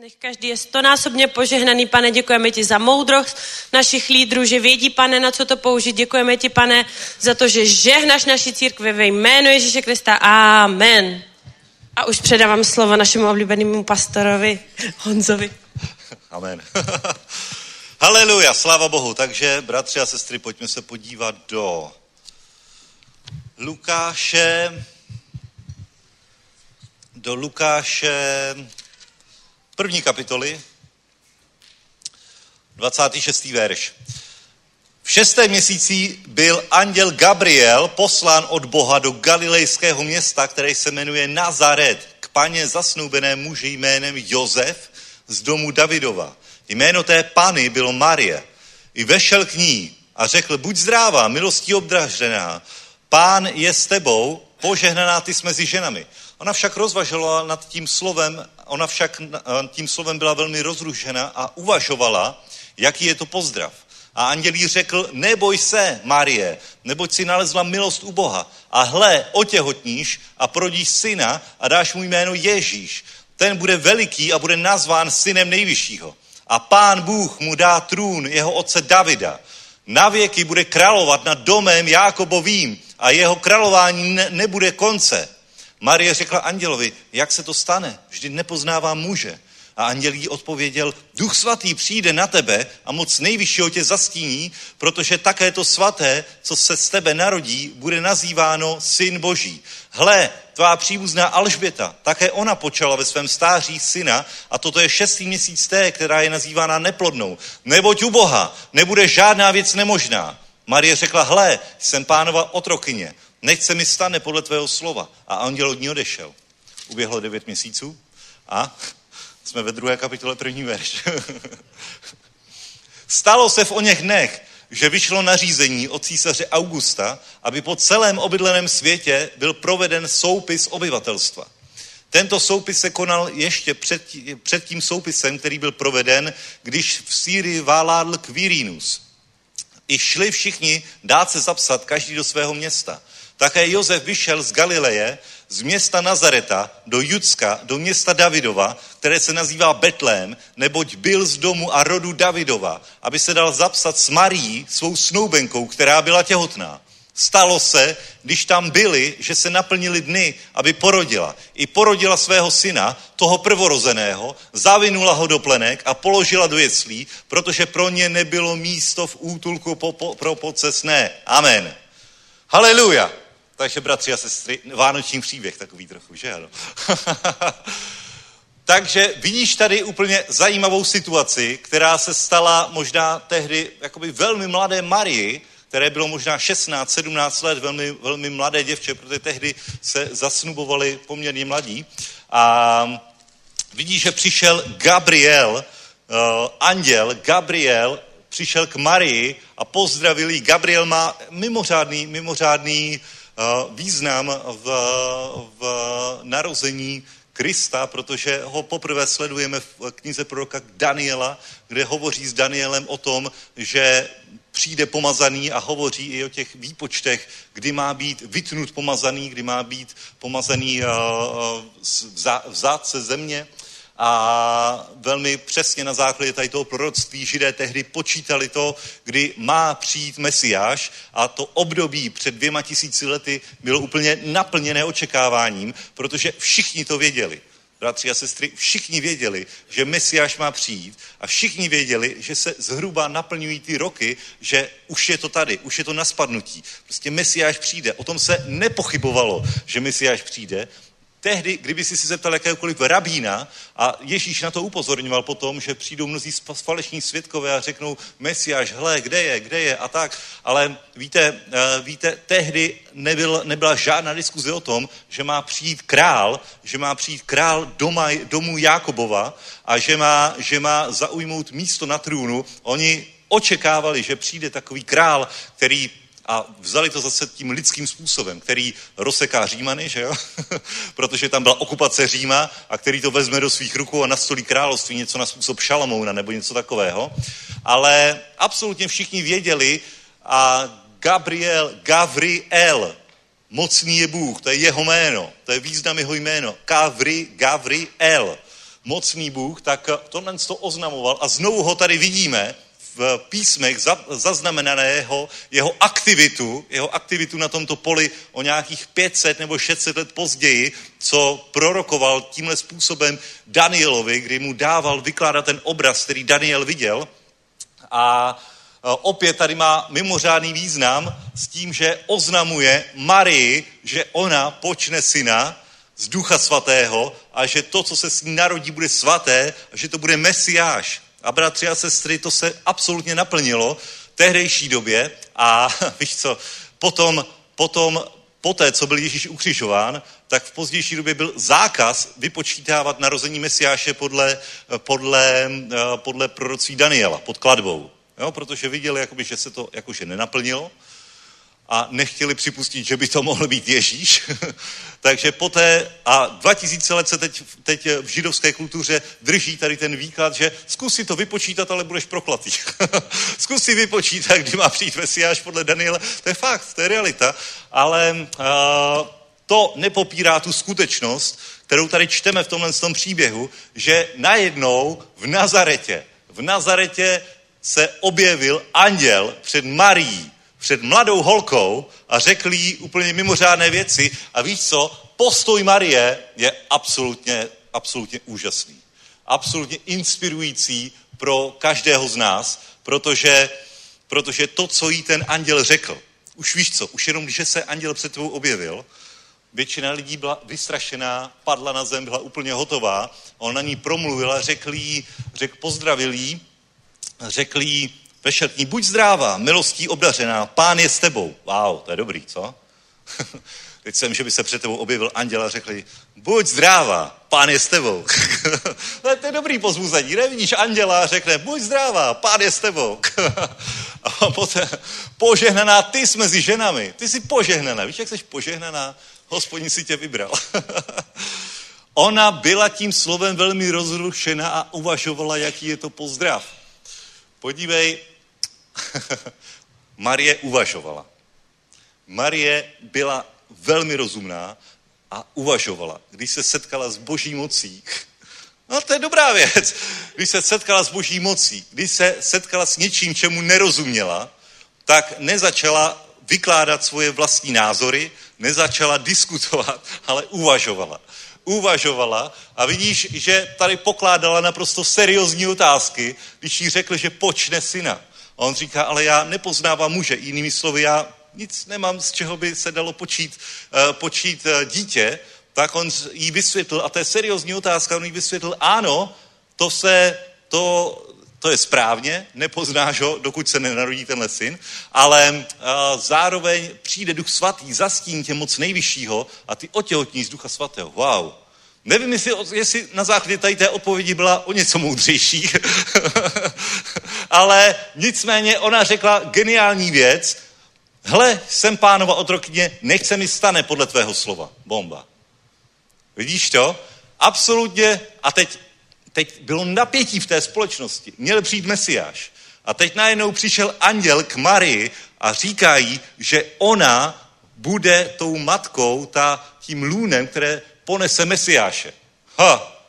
Nech každý je stonásobně požehnaný, pane, děkujeme ti za moudrost našich lídrů, že vědí, pane, na co to použít. Děkujeme ti, pane, za to, že žehnaš naši církve ve jménu Ježíše Krista. Amen. A už předávám slovo našemu oblíbenému pastorovi Honzovi. Amen. Haleluja, sláva Bohu. Takže, bratři a sestry, pojďme se podívat do Lukáše, do Lukáše první kapitoly, 26. verš. V šestém měsíci byl anděl Gabriel poslán od Boha do galilejského města, které se jmenuje Nazaret, k paně zasnoubené muži jménem Josef z domu Davidova Jméno té pany bylo Marie. I vešel k ní a řekl, buď zdrává, milostí obdražená, pán je s tebou, požehnaná ty jsi mezi ženami. Ona však rozvažovala nad tím slovem, ona však tím slovem byla velmi rozrušena a uvažovala, jaký je to pozdrav. A anděl jí řekl, neboj se, Marie, neboť si nalezla milost u Boha. A hle, otěhotníš a prodíš syna a dáš mu jméno Ježíš. Ten bude veliký a bude nazván synem nejvyššího a pán Bůh mu dá trůn jeho otce Davida. Na věky bude královat nad domem Jákobovým a jeho králování ne, nebude konce. Marie řekla andělovi, jak se to stane? Vždy nepoznává muže. A anděl jí odpověděl, duch svatý přijde na tebe a moc nejvyššího tě zastíní, protože také to svaté, co se z tebe narodí, bude nazýváno syn boží. Hle, tvá příbuzná Alžběta, také ona počala ve svém stáří syna a toto je šestý měsíc té, která je nazývána neplodnou. Neboť u Boha nebude žádná věc nemožná. Marie řekla, hle, jsem pánova otrokyně, nech se mi stane podle tvého slova. A anděl od ní odešel. Uběhlo devět měsíců a jsme ve druhé kapitole první verš. Stalo se v o něch dnech, že vyšlo nařízení od císaře Augusta, aby po celém obydleném světě byl proveden soupis obyvatelstva. Tento soupis se konal ještě před, před tím soupisem, který byl proveden, když v Sýrii váládl Quirinus. I šli všichni dát se zapsat, každý do svého města. Také Josef vyšel z Galileje, z města Nazareta do Judska, do města Davidova, které se nazývá Betlém, neboť byl z domu a rodu Davidova, aby se dal zapsat s Marí, svou snoubenkou, která byla těhotná. Stalo se, když tam byli, že se naplnili dny, aby porodila. I porodila svého syna, toho prvorozeného, zavinula ho do plenek a položila do jeslí, protože pro ně nebylo místo v útulku po, po, pro pocesné. Amen. Haleluja. Takže bratři a sestry, vánoční příběh takový trochu, že ano? Takže vidíš tady úplně zajímavou situaci, která se stala možná tehdy jakoby velmi mladé Marii, které bylo možná 16, 17 let, velmi, velmi mladé děvče, protože tehdy se zasnubovali poměrně mladí. A vidíš, že přišel Gabriel, uh, anděl Gabriel, přišel k Marii a pozdravil ji. Gabriel má mimořádný, mimořádný uh, význam v, v narození Krista, protože ho poprvé sledujeme v knize proroka Daniela, kde hovoří s Danielem o tom, že přijde pomazaný a hovoří i o těch výpočtech, kdy má být vytnut pomazaný, kdy má být pomazaný v zádce země. A velmi přesně na základě tady toho proroctví židé tehdy počítali to, kdy má přijít Mesiáš a to období před dvěma tisíci lety bylo úplně naplněné očekáváním, protože všichni to věděli bratři a sestry, všichni věděli, že Mesiáš má přijít a všichni věděli, že se zhruba naplňují ty roky, že už je to tady, už je to na spadnutí. Prostě Mesiáš přijde. O tom se nepochybovalo, že Mesiáš přijde, Tehdy, kdyby si zeptal jakéhokoliv rabína a Ježíš na to upozorňoval potom, že přijdou mnozí faleční světkové a řeknou, Mesiáš, hle, kde je, kde je a tak. Ale víte, eh, víte tehdy nebyl, nebyla žádná diskuze o tom, že má přijít král, že má přijít král doma, domů Jákobova a že má, že má zaujmout místo na trůnu. Oni očekávali, že přijde takový král, který a vzali to zase tím lidským způsobem, který rozseká Římany, že jo? protože tam byla okupace Říma a který to vezme do svých rukou a nastolí království něco na způsob Šalamouna nebo něco takového. Ale absolutně všichni věděli a Gabriel, Gavriel, mocný je Bůh, to je jeho jméno, to je význam jeho jméno, Gavri, Gavriel, mocný Bůh, tak tohle to oznamoval a znovu ho tady vidíme, v písmech zaznamenaného jeho aktivitu, jeho aktivitu na tomto poli o nějakých 500 nebo 600 let později, co prorokoval tímhle způsobem Danielovi, kdy mu dával vykládat ten obraz, který Daniel viděl. A opět tady má mimořádný význam s tím, že oznamuje Marii, že ona počne syna z Ducha Svatého a že to, co se s ní narodí, bude svaté a že to bude Mesiáš. A bratři a sestry, to se absolutně naplnilo v tehdejší době a víš co, potom, potom poté, co byl Ježíš ukřižován, tak v pozdější době byl zákaz vypočítávat narození Mesiáše podle, podle, podle proroctví Daniela, pod kladbou. Jo, protože viděli, jakoby, že se to jakože nenaplnilo a nechtěli připustit, že by to mohl být Ježíš. Takže poté, a 2000 let se teď, teď v židovské kultuře drží tady ten výklad, že zkus si to vypočítat, ale budeš proklatý. zkus si vypočítat, kdy má přijít Mesiáš podle Daniela. To je fakt, to je realita. Ale uh, to nepopírá tu skutečnost, kterou tady čteme v tomhle tom příběhu, že najednou v Nazaretě, v Nazaretě se objevil anděl před Marií před mladou holkou a řekl jí úplně mimořádné věci. A víš co? Postoj Marie je absolutně, absolutně úžasný. Absolutně inspirující pro každého z nás, protože, protože to, co jí ten anděl řekl, už víš co, už jenom když se anděl před tebou objevil, Většina lidí byla vystrašená, padla na zem, byla úplně hotová. On na ní promluvil a řekl jí, řekl, pozdravil jí, řekl jí ve šatní, buď zdrává, milostí obdařená, pán je s tebou. Wow, to je dobrý, co? Teď jsem, že by se před tebou objevil anděl a řekli, buď zdrává, pán je s tebou. to je dobrý pozbuzení, nevidíš anděla a řekne, buď zdrává, pán je s tebou. a poté, požehnaná ty jsi mezi ženami, ty jsi požehnaná, víš, jak jsi požehnaná? Hospodin si tě vybral. Ona byla tím slovem velmi rozrušena a uvažovala, jaký je to pozdrav. Podívej, Marie uvažovala. Marie byla velmi rozumná a uvažovala, když se setkala s boží mocí. No to je dobrá věc. Když se setkala s boží mocí, když se setkala s něčím, čemu nerozuměla, tak nezačala vykládat svoje vlastní názory, nezačala diskutovat, ale uvažovala. Uvažovala a vidíš, že tady pokládala naprosto seriózní otázky, když jí řekl, že počne syna. A on říká, ale já nepoznávám muže. Jinými slovy, já nic nemám, z čeho by se dalo počít, uh, počít uh, dítě, tak on jí vysvětlil, a to je seriózní otázka, on jí vysvětlil, ano, to se, to, to je správně, nepoznáš ho, dokud se nenarodí tenhle syn, ale uh, zároveň přijde duch svatý, zastín tě moc nejvyššího a ty otěhotní z ducha svatého. Wow. Nevím, jestli, jestli na základě tady té odpovědi byla o něco moudřejší, ale nicméně ona řekla geniální věc, hle, jsem pánova otrokyně, nech se mi stane podle tvého slova. Bomba. Vidíš to? Absolutně. A teď, teď bylo napětí v té společnosti. Měl přijít Mesiáš. A teď najednou přišel anděl k Marii a říká jí, že ona bude tou matkou, ta, tím lůnem, které ponese Mesiáše. Ha!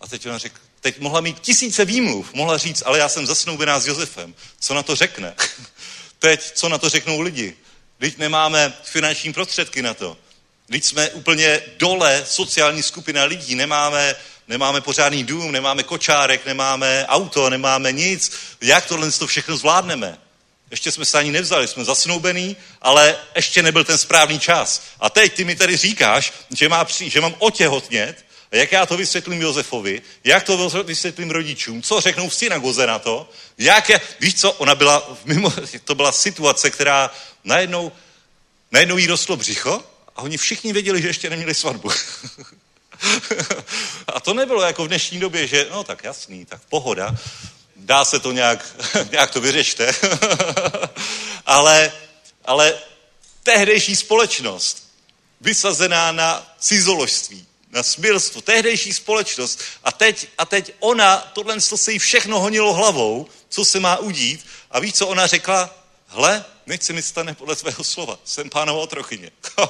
A teď ona řekl, teď mohla mít tisíce výmluv, mohla říct, ale já jsem zasnoubená s Josefem. Co na to řekne? teď, co na to řeknou lidi? Teď nemáme finanční prostředky na to. Teď jsme úplně dole sociální skupina lidí, nemáme, nemáme pořádný dům, nemáme kočárek, nemáme auto, nemáme nic. Jak tohle to všechno zvládneme? Ještě jsme se ani nevzali, jsme zasnoubený, ale ještě nebyl ten správný čas. A teď ty mi tady říkáš, že, má že mám otěhotnět, a jak já to vysvětlím Josefovi, jak to vysvětlím rodičům, co řeknou v synagoze na to, jak je, víš co, ona byla, mimo, to byla situace, která najednou, najednou jí rostlo břicho a oni všichni věděli, že ještě neměli svatbu. a to nebylo jako v dnešní době, že no tak jasný, tak pohoda, dá se to nějak, nějak to vyřešte. ale, ale tehdejší společnost, vysazená na cizoložství, na smilstvo, tehdejší společnost a teď, a teď ona, tohle se jí všechno honilo hlavou, co se má udít a víš, co ona řekla? Hle, nech se mi stane podle svého slova, jsem pánova otrochyně.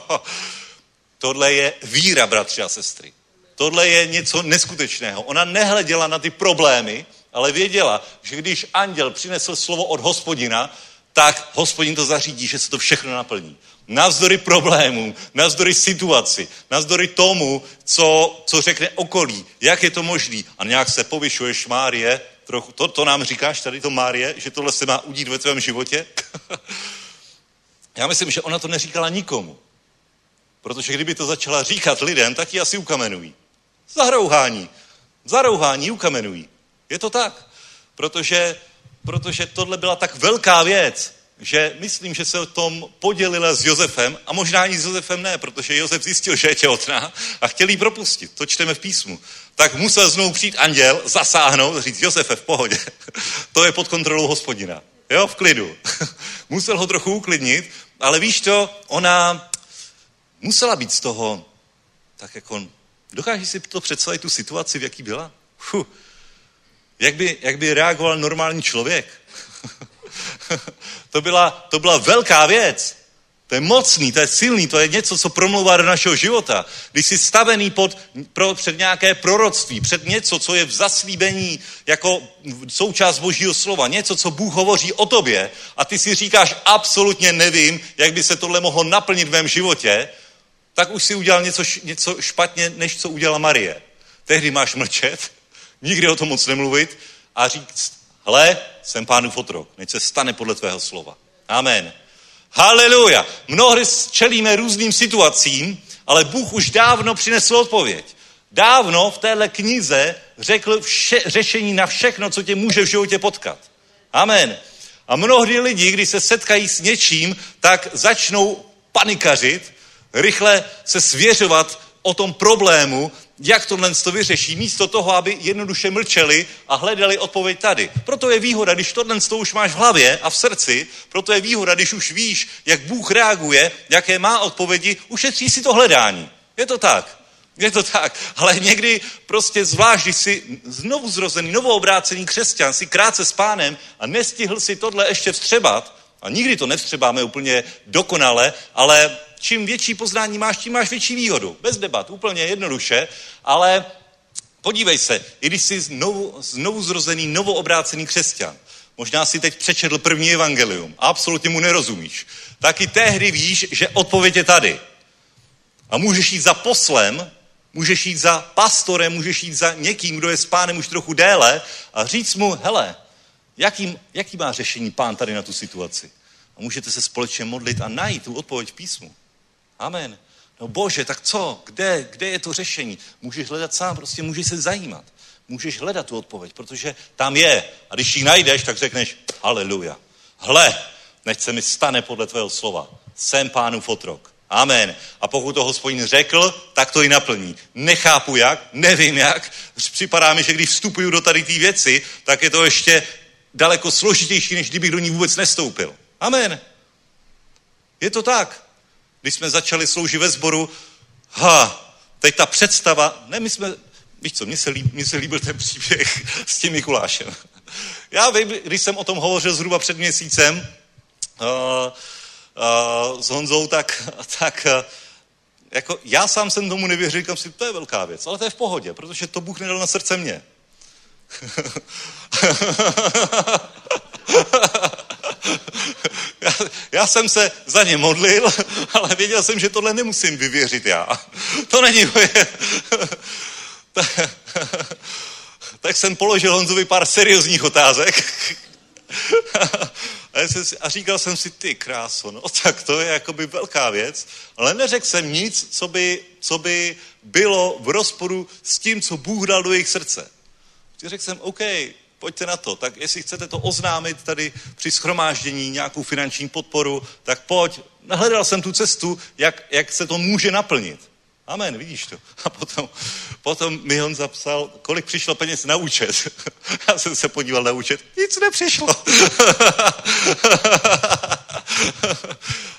Tohle je víra, bratři a sestry. Tohle je něco neskutečného. Ona nehleděla na ty problémy, ale věděla, že když anděl přinesl slovo od hospodina, tak hospodin to zařídí, že se to všechno naplní. Navzdory problémům, navzdory situaci, navzdory tomu, co, co řekne okolí, jak je to možný. A nějak se povyšuješ, Márie, trochu, to, to nám říkáš tady to Márie, že tohle se má udít ve tvém životě? Já myslím, že ona to neříkala nikomu. Protože kdyby to začala říkat lidem, tak ji asi ukamenují. Zarouhání. Zarouhání ukamenují. Je to tak. Protože, protože tohle byla tak velká věc, že myslím, že se o tom podělila s Josefem a možná ani s Josefem ne, protože Josef zjistil, že je těhotná a chtěl jí propustit. To čteme v písmu. Tak musel znovu přijít anděl, zasáhnout říct, Josefe, v pohodě. to je pod kontrolou hospodina. Jo, v klidu. musel ho trochu uklidnit, ale víš to, ona musela být z toho tak jako, dokážeš si to představit tu situaci, v jaký byla? Fuh. Jak by, jak by reagoval normální člověk? to, byla, to byla velká věc. To je mocný, to je silný, to je něco, co promlouvá do našeho života. Když jsi stavený pod, pro, před nějaké proroctví, před něco, co je v zaslíbení jako součást božího slova, něco, co Bůh hovoří o tobě a ty si říkáš, absolutně nevím, jak by se tohle mohlo naplnit v mém životě, tak už si udělal něco, něco špatně, než co udělala Marie. Tehdy máš mlčet, nikdy o tom moc nemluvit a říct, hle, jsem pánův otrok, než se stane podle tvého slova. Amen. Haleluja. Mnohdy čelíme různým situacím, ale Bůh už dávno přinesl odpověď. Dávno v téhle knize řekl vše, řešení na všechno, co tě může v životě potkat. Amen. A mnohdy lidi, když se setkají s něčím, tak začnou panikařit, rychle se svěřovat o tom problému, jak tohle to vyřeší, místo toho, aby jednoduše mlčeli a hledali odpověď tady. Proto je výhoda, když tohle to už máš v hlavě a v srdci, proto je výhoda, když už víš, jak Bůh reaguje, jaké má odpovědi, ušetří si to hledání. Je to tak. Je to tak, ale někdy prostě zvlášť, když jsi znovu zrozený, novoobrácený křesťan, si krátce s pánem a nestihl si tohle ještě vstřebat, a nikdy to nevstřebáme úplně dokonale, ale čím větší poznání máš, tím máš větší výhodu. Bez debat, úplně jednoduše, ale podívej se, i když jsi znovu, znovu zrozený, novoobrácený křesťan, možná si teď přečetl první evangelium a absolutně mu nerozumíš, tak i tehdy víš, že odpověď je tady. A můžeš jít za poslem, můžeš jít za pastorem, můžeš jít za někým, kdo je s pánem už trochu déle a říct mu, hele, jaký, jaký má řešení pán tady na tu situaci? A můžete se společně modlit a najít tu odpověď v písmu. Amen. No bože, tak co? Kde, kde je to řešení? Můžeš hledat sám, prostě můžeš se zajímat. Můžeš hledat tu odpověď, protože tam je. A když ji najdeš, tak řekneš, haleluja. Hle, nech se mi stane podle tvého slova. Jsem pánu fotrok. Amen. A pokud to hospodin řekl, tak to i naplní. Nechápu jak, nevím jak. Připadá mi, že když vstupuju do tady té věci, tak je to ještě daleko složitější, než kdybych do ní vůbec nestoupil. Amen. Je to tak. Když jsme začali sloužit ve sboru, ha, teď ta představa, ne, my jsme, víš co, mně se, líb, mně se líbil ten příběh s tím Mikulášem. Já vím, když jsem o tom hovořil zhruba před měsícem uh, uh, s Honzou, tak, tak uh, jako já sám jsem tomu nevěřil, říkám si, to je velká věc, ale to je v pohodě, protože to Bůh nedal na srdce mě. já, já jsem se za ně modlil, ale věděl jsem, že tohle nemusím vyvěřit já. To není moje... tak jsem položil Honzovi pár seriózních otázek. A říkal jsem si, ty kráso, no tak to je jakoby velká věc, ale neřekl jsem nic, co by, co by bylo v rozporu s tím, co Bůh dal do jejich srdce. Řekl jsem, OK, pojďte na to. Tak jestli chcete to oznámit tady při schromáždění, nějakou finanční podporu, tak pojď. Nahledal jsem tu cestu, jak, jak se to může naplnit. Amen, vidíš to. A potom, potom mi on zapsal, kolik přišlo peněz na účet. Já jsem se podíval na účet, nic nepřišlo.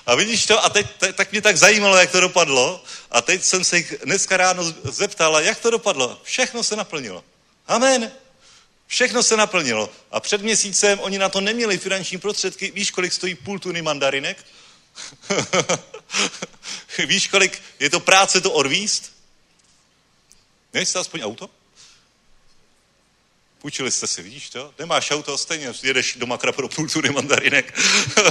A vidíš to? A teď tak mě tak zajímalo, jak to dopadlo. A teď jsem se jich dneska ráno zeptala, jak to dopadlo. Všechno se naplnilo. Amen. Všechno se naplnilo. A před měsícem oni na to neměli finanční prostředky. Víš, kolik stojí půl tuny mandarinek? Víš, kolik je to práce to odvíst? Měli jste aspoň auto? Půjčili jste si, vidíš to? Nemáš auto, stejně jedeš do makra pro půl tuny mandarinek.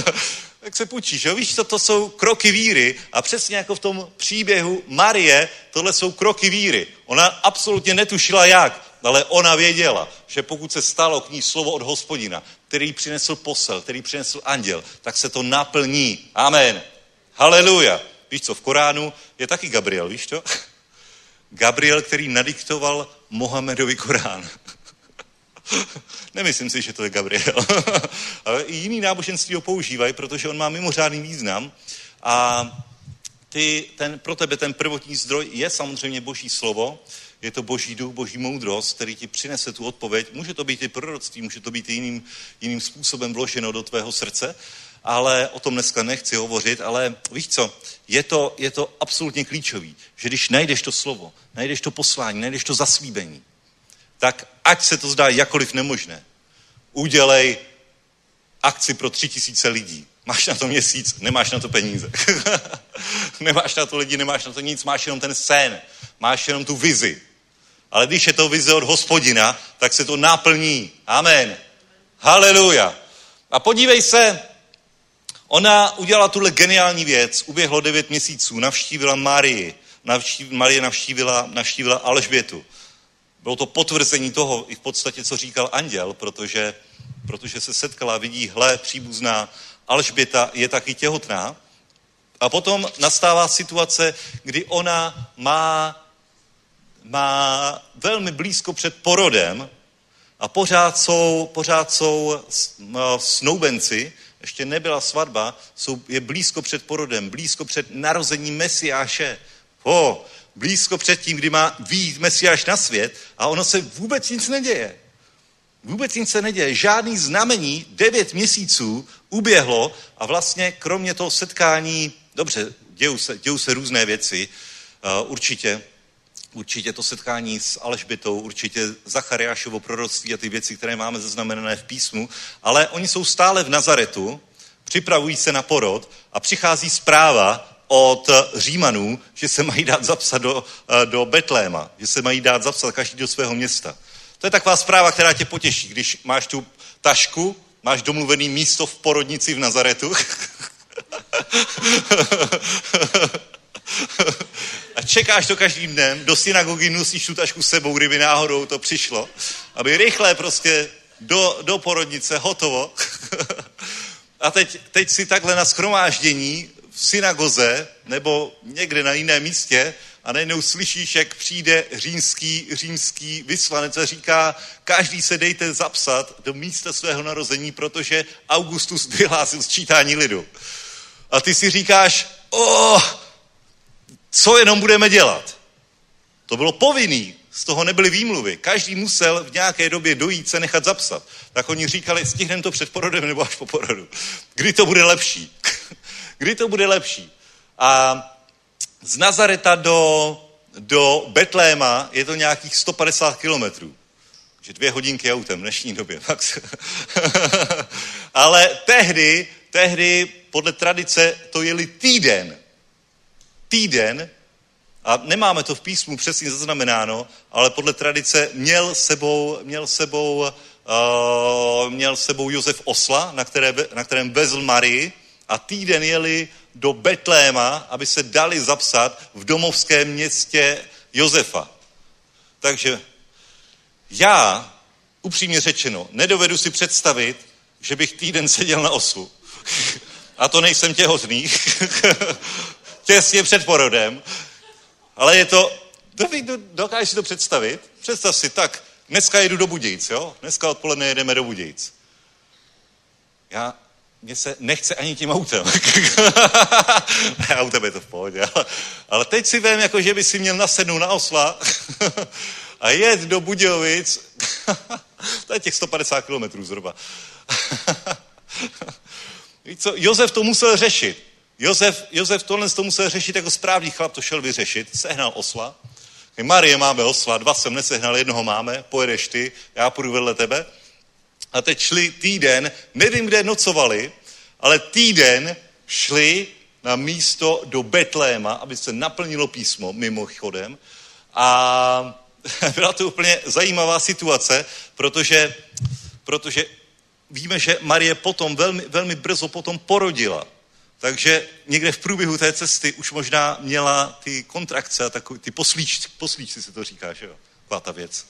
tak se půjčíš, jo? Víš, to, to jsou kroky víry a přesně jako v tom příběhu Marie, tohle jsou kroky víry. Ona absolutně netušila jak, ale ona věděla, že pokud se stalo k ní slovo od hospodina, který přinesl posel, který přinesl anděl, tak se to naplní. Amen. Haleluja. Víš co, v Koránu je taky Gabriel, víš to? Gabriel, který nadiktoval Mohamedovi Korán. Nemyslím si, že to je Gabriel. Ale i jiný náboženství ho používají, protože on má mimořádný význam. A ty, ten, pro tebe ten prvotní zdroj je samozřejmě boží slovo, je to boží duch, boží moudrost, který ti přinese tu odpověď. Může to být i proroctví, může to být i jiným, jiným způsobem vloženo do tvého srdce, ale o tom dneska nechci hovořit, ale víš co, je to, je to absolutně klíčový, že když najdeš to slovo, najdeš to poslání, najdeš to zaslíbení, tak ať se to zdá jakoliv nemožné, udělej akci pro tři tisíce lidí. Máš na to měsíc, nemáš na to peníze. nemáš na to lidi, nemáš na to nic, máš jenom ten sen, máš jenom tu vizi. Ale když je to vize od hospodina, tak se to naplní. Amen. Haleluja. A podívej se, ona udělala tuhle geniální věc, uběhlo devět měsíců, navštívila Marii, navštív, Marie navštívila, navštívila Alžbětu. Bylo to potvrzení toho, i v podstatě, co říkal anděl, protože, protože se setkala, vidí, hle, příbuzná Alžběta je taky těhotná. A potom nastává situace, kdy ona má, má velmi blízko před porodem a pořád jsou, pořád jsou snoubenci, ještě nebyla svatba, jsou, je blízko před porodem, blízko před narozením Mesiáše. Oh, blízko před tím, kdy má výjít Mesiáš na svět a ono se vůbec nic neděje. Vůbec nic se neděje. Žádný znamení, devět měsíců uběhlo a vlastně kromě toho setkání, dobře, dějou se, dějou se různé věci, uh, určitě, určitě to setkání s Alžbitou, určitě Zachariášovo proroctví a ty věci, které máme zaznamenané v písmu, ale oni jsou stále v Nazaretu, připravují se na porod a přichází zpráva od Římanů, že se mají dát zapsat do, eh, do Betléma, že se mají dát zapsat každý do svého města. To je taková zpráva, která tě potěší, když máš tu tašku, máš domluvený místo v porodnici v Nazaretu a čekáš to každým dnem, do synagogy nosíš tu tašku sebou, kdyby náhodou to přišlo, aby rychle prostě do, do porodnice, hotovo. a teď, teď si takhle na schromáždění v synagoze nebo někde na jiném místě a najednou slyšíš, jak přijde římský, římský vyslanec a říká, každý se dejte zapsat do místa svého narození, protože Augustus vyhlásil sčítání lidu. A ty si říkáš, oh, co jenom budeme dělat? To bylo povinný, z toho nebyly výmluvy. Každý musel v nějaké době dojít se nechat zapsat. Tak oni říkali, stihneme to před porodem nebo až po porodu. Kdy to bude lepší? Kdy to bude lepší? A z Nazareta do, do Betléma je to nějakých 150 kilometrů. Že dvě hodinky autem v dnešní době. Ale tehdy, tehdy podle tradice to jeli týden. Týden a nemáme to v písmu přesně zaznamenáno, ale podle tradice měl sebou, měl sebou, uh, měl sebou Josef Osla, na, které, na kterém vezl Marii a týden jeli do Betléma, aby se dali zapsat v domovském městě Josefa. Takže já, upřímně řečeno, nedovedu si představit, že bych týden seděl na oslu. A to nejsem těhotný. Těsně před porodem. Ale je to, dokážeš si to představit? Představ si, tak, dneska jedu do Budějic, jo? Dneska odpoledne jedeme do Budějic. Já mně se nechce ani tím autem. autem je to v pohodě. Ale, ale teď si vím, jako že by si měl nasednout na osla a jet do Budějovic. to je těch 150 kilometrů zhruba. Víš co, Josef to musel řešit. Josef, Josef tohle to musel řešit jako správný chlap, to šel vyřešit. Sehnal osla. Marie máme osla, dva jsem nesehnal, jednoho máme, pojedeš ty, já půjdu vedle tebe. A teď šli týden, nevím, kde nocovali, ale týden šli na místo do Betléma, aby se naplnilo písmo, mimochodem. A byla to úplně zajímavá situace, protože, protože víme, že Marie potom, velmi, velmi brzo potom porodila. Takže někde v průběhu té cesty už možná měla ty kontrakce a takový, ty poslíč, poslíčci se to říká, že jo? Taková ta věc.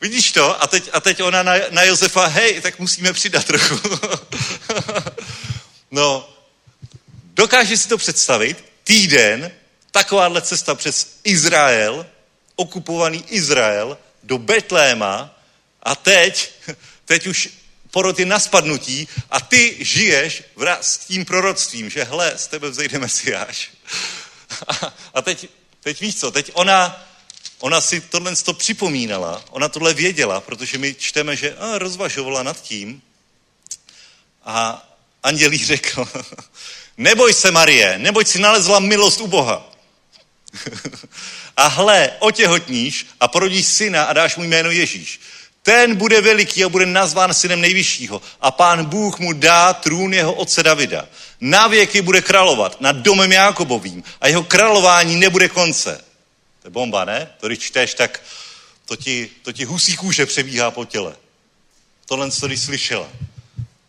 Vidíš to? A teď, a teď ona na, na Josefa, hej, tak musíme přidat trochu. no, dokáže si to představit? Týden, takováhle cesta přes Izrael, okupovaný Izrael, do Betléma a teď, teď už porod je na spadnutí a ty žiješ s tím proroctvím, že hle, z tebe vzejde Mesiáš. A, teď, teď víš co, teď ona, ona si tohle to připomínala, ona tohle věděla, protože my čteme, že a, rozvažovala nad tím a andělí řekl, neboj se Marie, neboť si nalezla milost u Boha. a hle, otěhotníš a porodíš syna a dáš mu jméno Ježíš. Ten bude veliký a bude nazván synem nejvyššího. A pán Bůh mu dá trůn jeho otce Davida. Na věky bude královat nad domem Jákobovým a jeho králování nebude konce. To je bomba, ne? To když čteš, tak to ti, to ti husí kůže přebíhá po těle. Tohle, co když slyšela.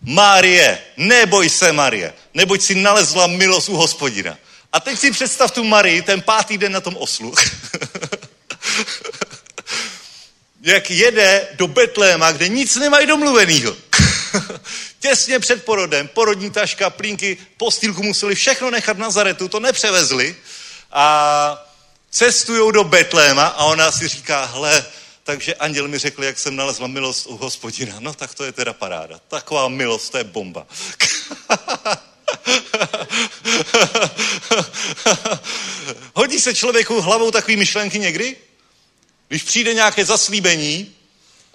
Marie, neboj se, Marie, neboť si nalezla milost u hospodina. A teď si představ tu Marii, ten pátý den na tom oslu. jak jede do Betléma, kde nic nemají domluvenýho. Těsně před porodem, porodní taška, plínky, postýlku museli všechno nechat na Zaretu, to nepřevezli a cestujou do Betléma a ona si říká, hle, takže anděl mi řekl, jak jsem nalezla milost u hospodina. No tak to je teda paráda. Taková milost, to je bomba. Hodí se člověku hlavou takový myšlenky někdy? Když přijde nějaké zaslíbení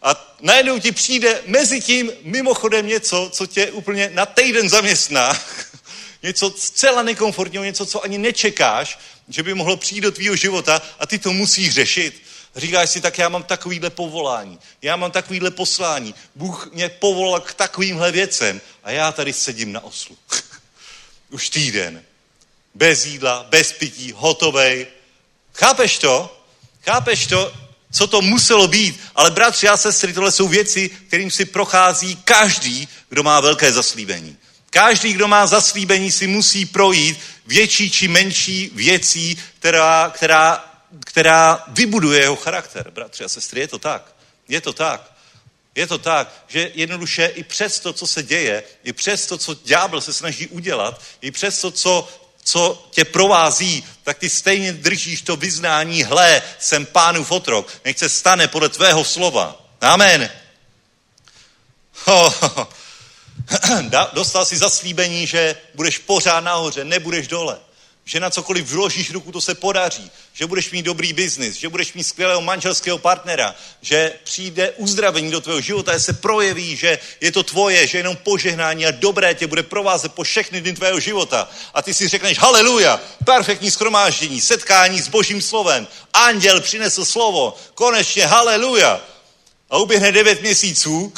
a najednou ti přijde mezi tím mimochodem něco, co tě úplně na týden zaměstná, něco zcela nekomfortního, něco, co ani nečekáš, že by mohlo přijít do tvýho života a ty to musíš řešit. Říkáš si, tak já mám takovýhle povolání, já mám takovýhle poslání, Bůh mě povolal k takovýmhle věcem a já tady sedím na oslu. Už týden. Bez jídla, bez pití, hotovej. Chápeš to? Chápeš to? Co to muselo být? Ale bratři a sestry, tohle jsou věci, kterým si prochází každý, kdo má velké zaslíbení. Každý, kdo má zaslíbení, si musí projít větší či menší věcí, která, která která vybuduje jeho charakter. Bratři a sestry, je to tak. Je to tak. Je to tak, že jednoduše i přes to, co se děje, i přes to, co ďábel se snaží udělat, i přes to, co, co tě provází, tak ty stejně držíš to vyznání, hle, jsem pánův otrok, nech se stane podle tvého slova. Amen. Dostal si zaslíbení, že budeš pořád nahoře, nebudeš dole že na cokoliv vložíš ruku, to se podaří, že budeš mít dobrý biznis, že budeš mít skvělého manželského partnera, že přijde uzdravení do tvého života, že se projeví, že je to tvoje, že jenom požehnání a dobré tě bude provázet po všechny dny tvého života. A ty si řekneš, haleluja, perfektní schromáždění, setkání s božím slovem, anděl přinesl slovo, konečně haleluja. A uběhne devět měsíců,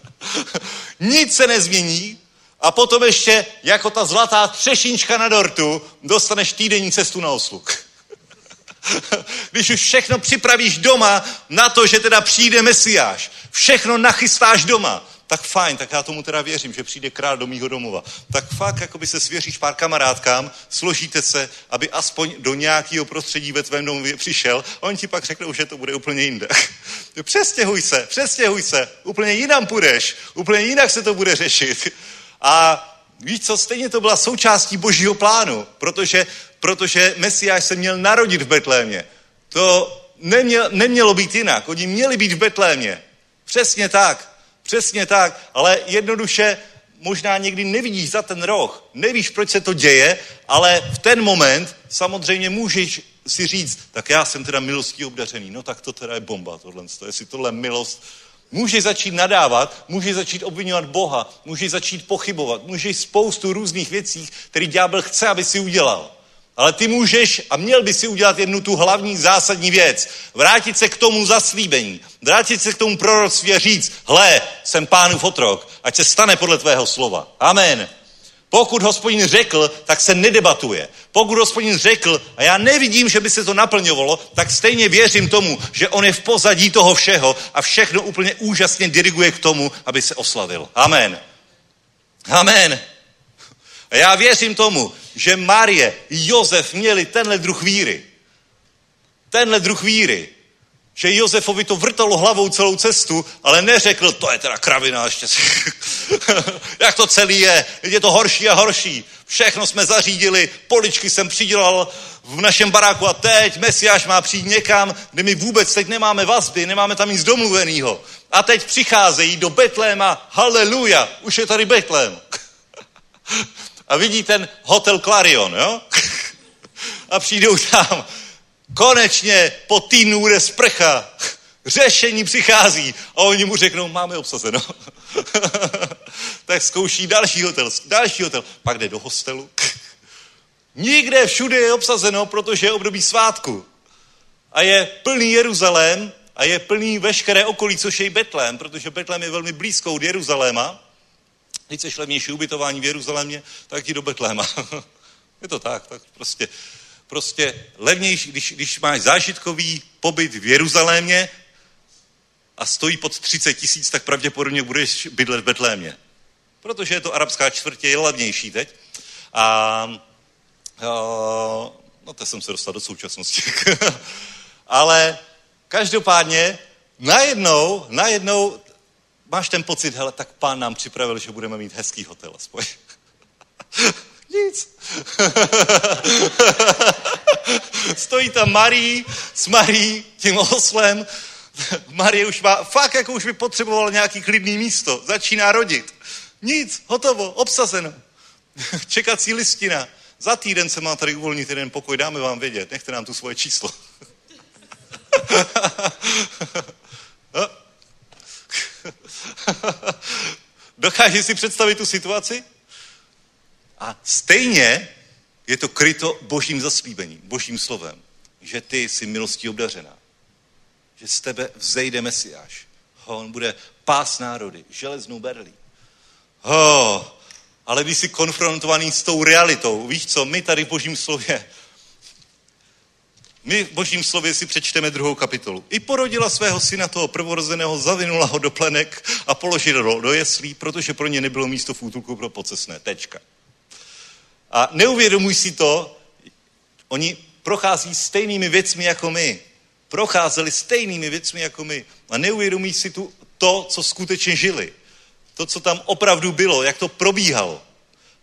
nic se nezmění, a potom ještě, jako ta zlatá třešínčka na dortu, dostaneš týdenní cestu na osluk. Když už všechno připravíš doma na to, že teda přijde Mesiáš, všechno nachystáš doma, tak fajn, tak já tomu teda věřím, že přijde král do mýho domova. Tak fakt, jako by se svěříš pár kamarádkám, složíte se, aby aspoň do nějakého prostředí ve tvém domově přišel, a on ti pak řekne, že to bude úplně jinde. přestěhuj se, přestěhuj se, úplně jinam půjdeš, úplně jinak se to bude řešit. A víš co, stejně to byla součástí božího plánu, protože, protože Mesiáš se měl narodit v Betlémě. To neměl, nemělo být jinak. Oni měli být v Betlémě. Přesně tak. Přesně tak. Ale jednoduše možná někdy nevidíš za ten roh. Nevíš, proč se to děje, ale v ten moment samozřejmě můžeš si říct, tak já jsem teda milostí obdařený. No tak to teda je bomba tohle. Jestli tohle milost Můžeš začít nadávat, můžeš začít obvinovat Boha, můžeš začít pochybovat, můžeš spoustu různých věcí, které ďábel chce, aby si udělal. Ale ty můžeš a měl by si udělat jednu tu hlavní zásadní věc. Vrátit se k tomu zaslíbení. Vrátit se k tomu proroctví a říct, hle, jsem pánův otrok, ať se stane podle tvého slova. Amen. Pokud hospodin řekl, tak se nedebatuje. Pokud hospodin řekl, a já nevidím, že by se to naplňovalo, tak stejně věřím tomu, že on je v pozadí toho všeho a všechno úplně úžasně diriguje k tomu, aby se oslavil. Amen. Amen. A já věřím tomu, že Marie, Josef měli tenhle druh víry. Tenhle druh víry že Josefovi to vrtalo hlavou celou cestu, ale neřekl, to je teda kravina ještě. Jak to celý je, je to horší a horší. Všechno jsme zařídili, poličky jsem přidělal v našem baráku a teď Mesiáš má přijít někam, kde my vůbec teď nemáme vazby, nemáme tam nic domluvenýho. A teď přicházejí do Betléma, haleluja, už je tady Betlém. a vidí ten hotel Clarion, jo? a přijdou tam Konečně po týdnu bude sprcha. Řešení přichází. A oni mu řeknou, máme obsazeno. tak zkouší další hotel, další hotel. Pak jde do hostelu. Nikde všude je obsazeno, protože je období svátku. A je plný Jeruzalém a je plný veškeré okolí, což je i Betlém, protože Betlém je velmi blízko od Jeruzaléma. Když chceš levnější ubytování v Jeruzalémě, tak ti do Betléma. je to tak, tak prostě prostě levnější, když, když máš zážitkový pobyt v Jeruzalémě a stojí pod 30 tisíc, tak pravděpodobně budeš bydlet v Betlémě. Protože je to arabská čtvrtě, je levnější teď. A, a no to jsem se dostal do současnosti. Ale každopádně najednou, najednou máš ten pocit, hele, tak pán nám připravil, že budeme mít hezký hotel aspoň. Nic. Stojí tam Marí s Marí, tím oslem. Marie už má, fakt jako už by potřebovala nějaký klidný místo. Začíná rodit. Nic, hotovo, obsazeno. Čekací listina. Za týden se má tady uvolnit jeden pokoj, dáme vám vědět. Nechte nám tu svoje číslo. Dokáže si představit tu situaci? A stejně je to kryto božím zaslíbením, božím slovem, že ty jsi milostí obdařená. Že z tebe vzejde Mesiáš. On bude pás národy, železnou berlí. Oh, ale když jsi konfrontovaný s tou realitou, víš co, my tady v božím slově, my v božím slově si přečteme druhou kapitolu. I porodila svého syna toho prvorozeného, zavinula ho do plenek a položila do jeslí, protože pro ně nebylo místo v útulku pro pocesné. Tečka. A neuvědomuj si to, oni prochází stejnými věcmi jako my. Procházeli stejnými věcmi jako my. A neuvědomují si tu, to, co skutečně žili. To, co tam opravdu bylo, jak to probíhalo.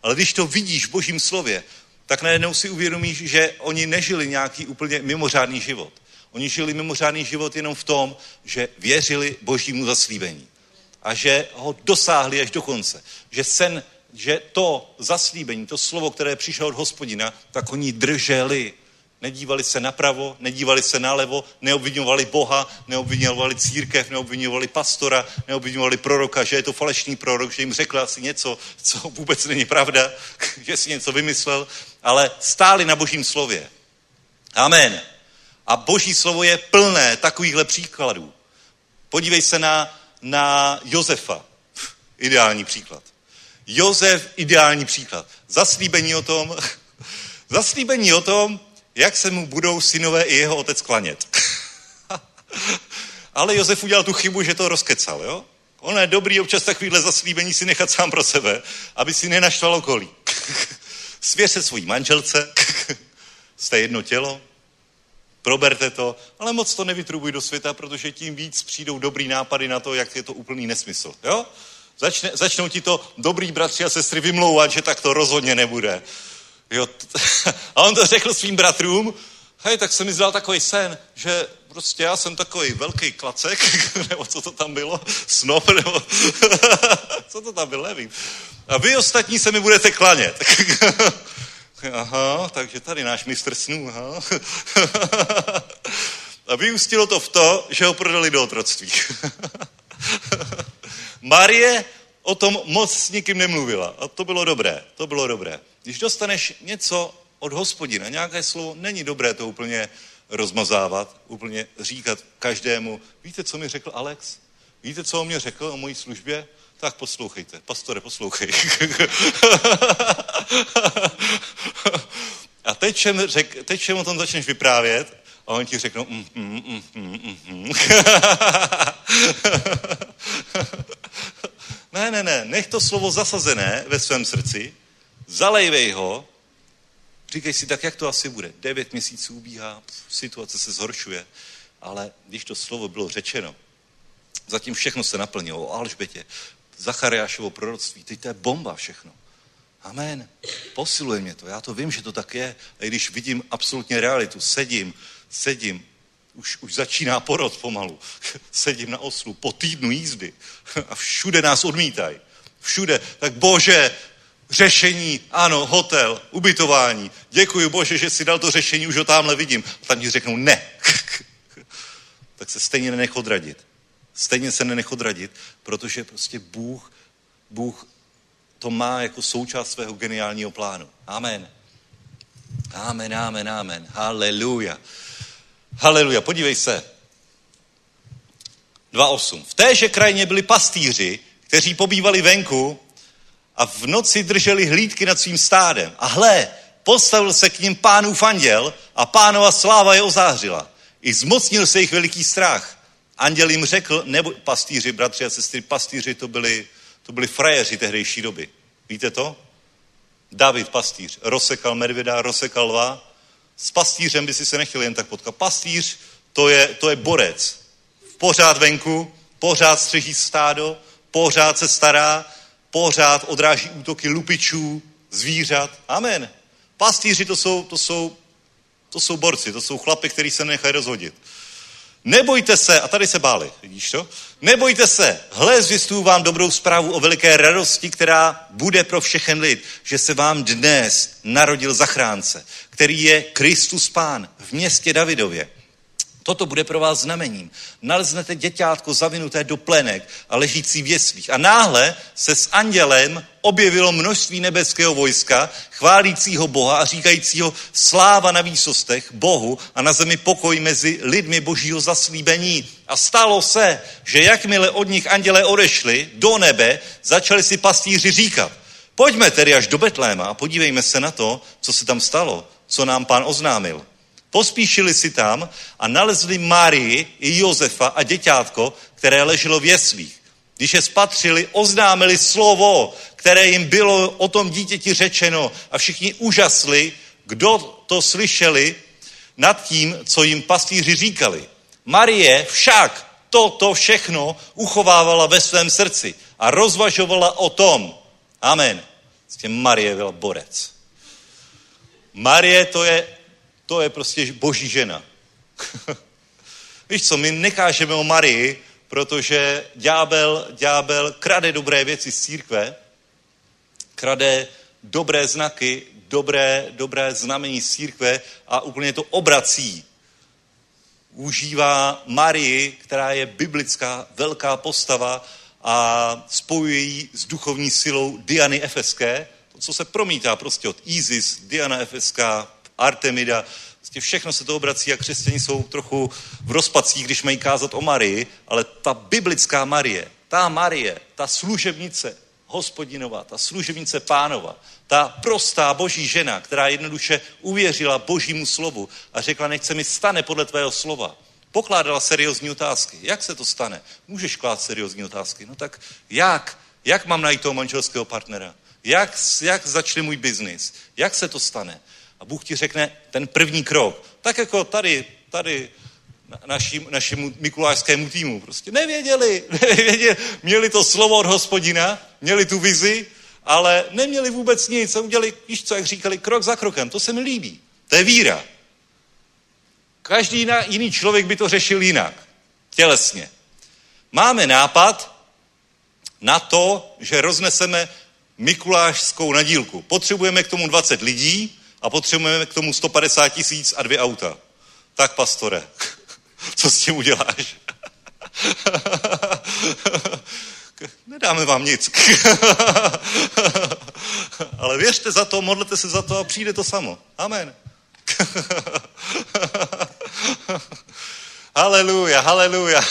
Ale když to vidíš v božím slově, tak najednou si uvědomíš, že oni nežili nějaký úplně mimořádný život. Oni žili mimořádný život jenom v tom, že věřili božímu zaslíbení. A že ho dosáhli až do konce. Že sen že to zaslíbení, to slovo, které přišlo od hospodina, tak oni drželi. Nedívali se napravo, nedívali se nalevo, neobvinovali Boha, neobvinovali církev, neobvinovali pastora, neobvinovali proroka, že je to falešný prorok, že jim řekl asi něco, co vůbec není pravda, že si něco vymyslel, ale stáli na božím slově. Amen. A boží slovo je plné takovýchhle příkladů. Podívej se na, na Josefa. Ideální příklad. Jozef, ideální příklad. Zaslíbení o tom, zaslíbení o tom, jak se mu budou synové i jeho otec klanět. Ale Jozef udělal tu chybu, že to rozkecal, jo? Ono je dobrý občas takovýhle zaslíbení si nechat sám pro sebe, aby si nenaštval okolí. Svěř se svojí manželce, jste jedno tělo, proberte to, ale moc to nevytrubuj do světa, protože tím víc přijdou dobrý nápady na to, jak je to úplný nesmysl. Jo? Začne, začnou ti to dobrý bratři a sestry vymlouvat, že tak to rozhodně nebude. Jo, a on to řekl svým bratrům, hej, tak se mi zdal takový sen, že prostě já jsem takový velký klacek, nebo co to tam bylo, snop, nebo co to tam bylo, nevím. A vy ostatní se mi budete klanět. Aha, takže tady náš mistr snů, aha. A vyústilo to v to, že ho prodali do otroctví. Marie o tom moc s nikým nemluvila. A to bylo dobré, to bylo dobré. Když dostaneš něco od hospodina, nějaké slovo, není dobré to úplně rozmazávat, úplně říkat každému. Víte, co mi řekl Alex? Víte, co on mě řekl o mojí službě? Tak poslouchejte. Pastore, poslouchej. a teď čem, řek, teď čem o tom začneš vyprávět a oni ti řeknou mm, mm, mm, mm, mm. mm. Ne, ne, ne, nech to slovo zasazené ve svém srdci, zalejvej ho, říkej si tak, jak to asi bude. Devět měsíců ubíhá, situace se zhoršuje, ale když to slovo bylo řečeno, zatím všechno se naplnilo o Alžbětě, Zachariášovo proroctví, teď to je bomba všechno. Amen. Posiluje mě to. Já to vím, že to tak je. A když vidím absolutně realitu, sedím, sedím už, už začíná porod pomalu. Sedím na oslu po týdnu jízdy a všude nás odmítají. Všude. Tak bože, řešení, ano, hotel, ubytování. Děkuji bože, že si dal to řešení, už ho tamhle vidím. A tam ti řeknou ne. tak se stejně nenech odradit. Stejně se nenech odradit, protože prostě Bůh, Bůh to má jako součást svého geniálního plánu. Amen. Amen, amen, amen. Haleluja. Haleluja, podívej se. 2.8. V téže krajině byli pastýři, kteří pobývali venku a v noci drželi hlídky nad svým stádem. A hle, postavil se k ním pánův anděl a pánova sláva je ozářila. I zmocnil se jich veliký strach. Anděl jim řekl, nebo pastýři, bratři a sestry, pastýři to byli, to byli frajeři tehdejší doby. Víte to? David pastýř rozsekal medvěda, rozsekal lva s pastýřem by si se nechtěl jen tak potkat. Pastýř, to je, to je borec. Pořád venku, pořád střeží stádo, pořád se stará, pořád odráží útoky lupičů, zvířat. Amen. Pastýři to jsou, to jsou, to jsou borci, to jsou chlapy, kteří se nechají rozhodit. Nebojte se, a tady se báli, vidíš to? Nebojte se, hle, zvěstuju vám dobrou zprávu o veliké radosti, která bude pro všechen lid, že se vám dnes narodil zachránce, který je Kristus Pán v městě Davidově. Toto bude pro vás znamením. Naleznete děťátko zavinuté do plenek a ležící v jeslích. A náhle se s andělem objevilo množství nebeského vojska, chválícího Boha a říkajícího sláva na výsostech Bohu a na zemi pokoj mezi lidmi božího zaslíbení. A stalo se, že jakmile od nich andělé odešli do nebe, začali si pastýři říkat, pojďme tedy až do Betléma a podívejme se na to, co se tam stalo, co nám pán oznámil. Pospíšili si tam a nalezli Marii i Josefa a děťátko, které leželo v jeslích. Když je spatřili, oznámili slovo, které jim bylo o tom dítěti řečeno a všichni úžasli, kdo to slyšeli nad tím, co jim pastýři říkali. Marie však toto všechno uchovávala ve svém srdci a rozvažovala o tom. Amen. Prostě Marie byla borec. Marie to je to je prostě boží žena. Víš co, my nekážeme o Marii, protože ďábel, ďábel krade dobré věci z církve, krade dobré znaky, dobré, dobré znamení z církve a úplně to obrací. Užívá Marii, která je biblická velká postava a spojuje ji s duchovní silou Diany Efeské, to, co se promítá prostě od Isis, Diana Efeská, Artemida, prostě všechno se to obrací a křesťaní jsou trochu v rozpacích, když mají kázat o Marii, ale ta biblická Marie, ta Marie, ta služebnice hospodinová, ta služebnice pánova, ta prostá boží žena, která jednoduše uvěřila božímu slovu a řekla, nech se mi stane podle tvého slova. Pokládala seriózní otázky. Jak se to stane? Můžeš klát seriózní otázky. No tak jak? Jak mám najít toho manželského partnera? Jak, jak začne můj biznis? Jak se to stane? A Bůh ti řekne ten první krok. Tak jako tady, tady našim, našemu mikulášskému týmu. Prostě nevěděli, nevěděli, měli to slovo od hospodina, měli tu vizi, ale neměli vůbec nic a udělali, víš co, jak říkali, krok za krokem. To se mi líbí. To je víra. Každý jiný člověk by to řešil jinak. Tělesně. Máme nápad na to, že rozneseme mikulášskou nadílku. Potřebujeme k tomu 20 lidí, a potřebujeme k tomu 150 tisíc a dvě auta. Tak, pastore, co s tím uděláš? Nedáme vám nic. Ale věřte za to, modlete se za to a přijde to samo. Amen. haleluja, haleluja.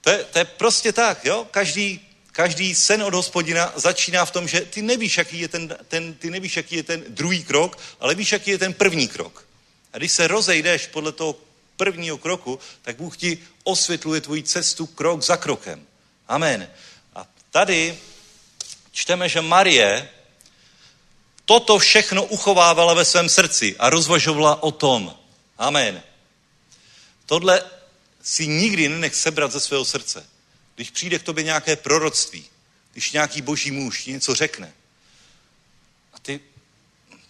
to, to je prostě tak, jo? Každý, každý sen od hospodina začíná v tom, že ty nevíš, jaký je ten, ten, ty nevíš, jaký je ten druhý krok, ale víš, jaký je ten první krok. A když se rozejdeš podle toho prvního kroku, tak Bůh ti osvětluje tvoji cestu krok za krokem. Amen. A tady čteme, že Marie toto všechno uchovávala ve svém srdci a rozvažovala o tom. Amen. Tohle si nikdy nenech sebrat ze svého srdce když přijde k tobě nějaké proroctví, když nějaký boží muž něco řekne, a ty,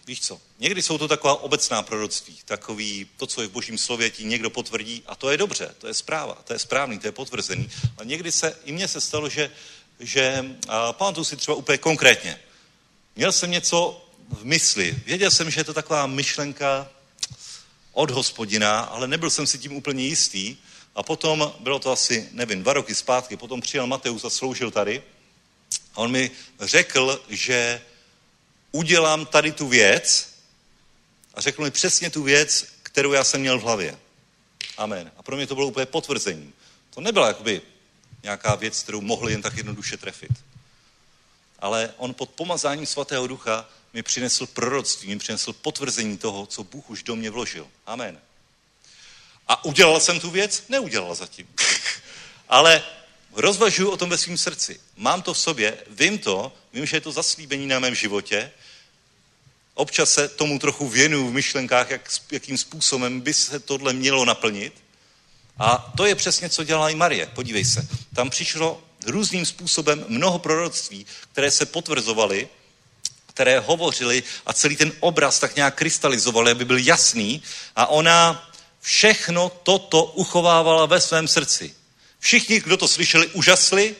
víš co, někdy jsou to taková obecná proroctví, takový, to, co je v božím slově, ti někdo potvrdí, a to je dobře, to je zpráva, to je správný, to je potvrzený. A někdy se, i mně se stalo, že, že pamatuju si třeba úplně konkrétně, měl jsem něco v mysli, věděl jsem, že je to taková myšlenka od hospodina, ale nebyl jsem si tím úplně jistý, a potom, bylo to asi, nevím, dva roky zpátky, potom přijel Mateus a sloužil tady. A on mi řekl, že udělám tady tu věc a řekl mi přesně tu věc, kterou já jsem měl v hlavě. Amen. A pro mě to bylo úplně potvrzení. To nebyla jakoby nějaká věc, kterou mohli jen tak jednoduše trefit. Ale on pod pomazáním svatého ducha mi přinesl proroctví, mi přinesl potvrzení toho, co Bůh už do mě vložil. Amen. A udělal jsem tu věc? Neudělal zatím. Ale rozvažuji o tom ve svém srdci. Mám to v sobě, vím to, vím, že je to zaslíbení na mém životě. Občas se tomu trochu věnuju v myšlenkách, jak, jakým způsobem by se tohle mělo naplnit. A to je přesně, co dělala i Marie. Podívej se. Tam přišlo různým způsobem mnoho proroctví, které se potvrzovaly, které hovořily a celý ten obraz tak nějak krystalizovali, aby byl jasný. A ona všechno toto uchovávala ve svém srdci. Všichni, kdo to slyšeli, užasli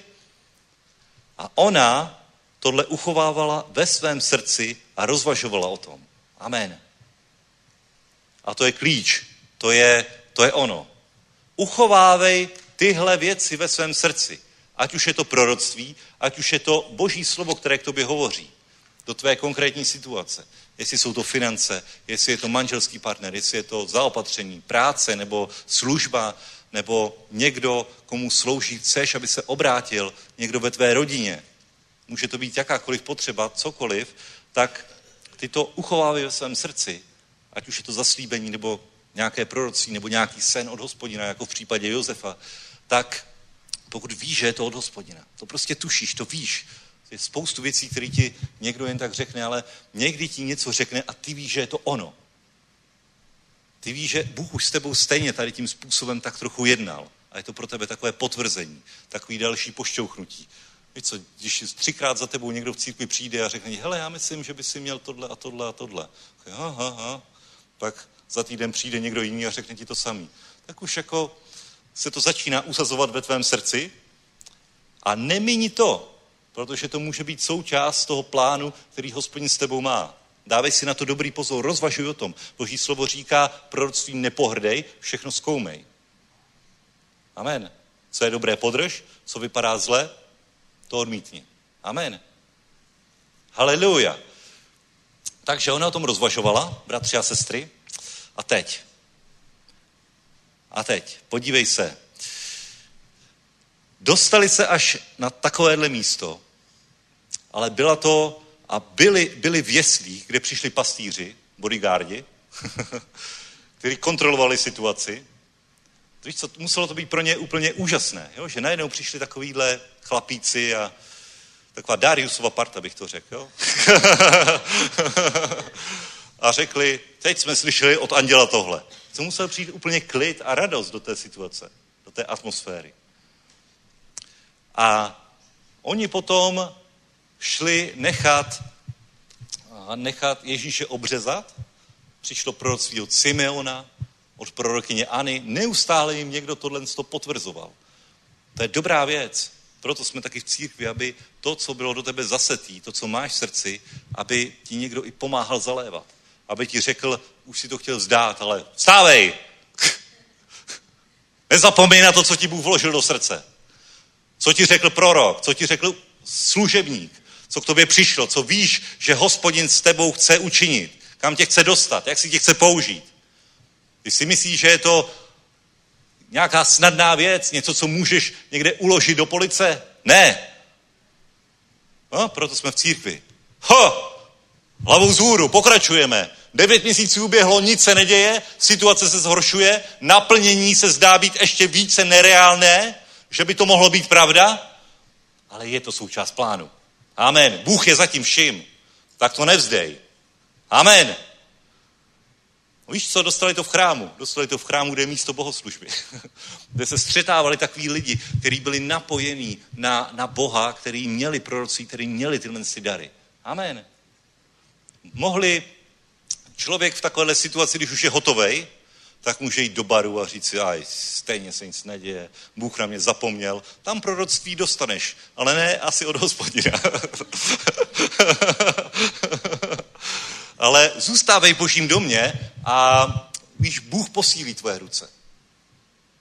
a ona tohle uchovávala ve svém srdci a rozvažovala o tom. Amen. A to je klíč, to je, to je ono. Uchovávej tyhle věci ve svém srdci. Ať už je to proroctví, ať už je to boží slovo, které k tobě hovoří. Do tvé konkrétní situace. Jestli jsou to finance, jestli je to manželský partner, jestli je to zaopatření, práce nebo služba, nebo někdo, komu slouží, chceš, aby se obrátil, někdo ve tvé rodině. Může to být jakákoliv potřeba, cokoliv, tak ty to uchovávej ve svém srdci, ať už je to zaslíbení, nebo nějaké prorocí, nebo nějaký sen od hospodina, jako v případě Josefa, tak pokud víš, že je to od hospodina, to prostě tušíš, to víš, je spoustu věcí, které ti někdo jen tak řekne, ale někdy ti něco řekne a ty víš, že je to ono. Ty víš, že Bůh už s tebou stejně tady tím způsobem tak trochu jednal. A je to pro tebe takové potvrzení, takový další pošťouchnutí. Víš co, když třikrát za tebou někdo v církvi přijde a řekne, hele, já myslím, že by si měl tohle a tohle a tohle. Aha, aha. Pak za týden přijde někdo jiný a řekne ti to samý. Tak už jako se to začíná usazovat ve tvém srdci a nemíní to, protože to může být součást toho plánu, který hospodin s tebou má. Dávej si na to dobrý pozor, rozvažuj o tom. Boží slovo říká, proroctvím nepohrdej, všechno zkoumej. Amen. Co je dobré, podrž, co vypadá zle, to odmítni. Amen. Haleluja. Takže ona o tom rozvažovala, bratři a sestry. A teď. A teď, podívej se. Dostali se až na takovéhle místo, ale byla to, a byli, byli v jeslích, kde přišli pastýři, bodyguardi, kteří kontrolovali situaci. Víš co, muselo to být pro ně úplně úžasné, jo? že najednou přišli takovýhle chlapíci a taková Dariusova parta, bych to řekl. A řekli, teď jsme slyšeli od anděla tohle. Co musel přijít úplně klid a radost do té situace, do té atmosféry. A oni potom šli nechat, nechat Ježíše obřezat. Přišlo proroctví od Simeona, od prorokyněAny. Neustále jim někdo tohle potvrzoval. To je dobrá věc. Proto jsme taky v církvi, aby to, co bylo do tebe zasetý, to, co máš v srdci, aby ti někdo i pomáhal zalévat. Aby ti řekl, už si to chtěl zdát, ale stávej! Nezapomeň na to, co ti Bůh vložil do srdce. Co ti řekl prorok, co ti řekl služebník, co k tobě přišlo, co víš, že hospodin s tebou chce učinit, kam tě chce dostat, jak si tě chce použít. Ty si myslíš, že je to nějaká snadná věc, něco, co můžeš někde uložit do police? Ne. No, proto jsme v církvi. Ho! Hlavou vzhůru, pokračujeme. Devět měsíců uběhlo, nic se neděje, situace se zhoršuje, naplnění se zdá být ještě více nereálné, že by to mohlo být pravda, ale je to součást plánu. Amen. Bůh je zatím vším. Tak to nevzdej. Amen. Víš co, dostali to v chrámu. Dostali to v chrámu, kde je místo bohoslužby. kde se střetávali takový lidi, kteří byli napojení na, na Boha, který měli prorocí, kteří měli tyhle si dary. Amen. Mohli člověk v takovéhle situaci, když už je hotovej, tak může jít do baru a říct si, aj, stejně se nic neděje, Bůh na mě zapomněl. Tam proroctví dostaneš, ale ne asi od hospodina. ale zůstávej božím domě a víš, Bůh posílí tvoje ruce.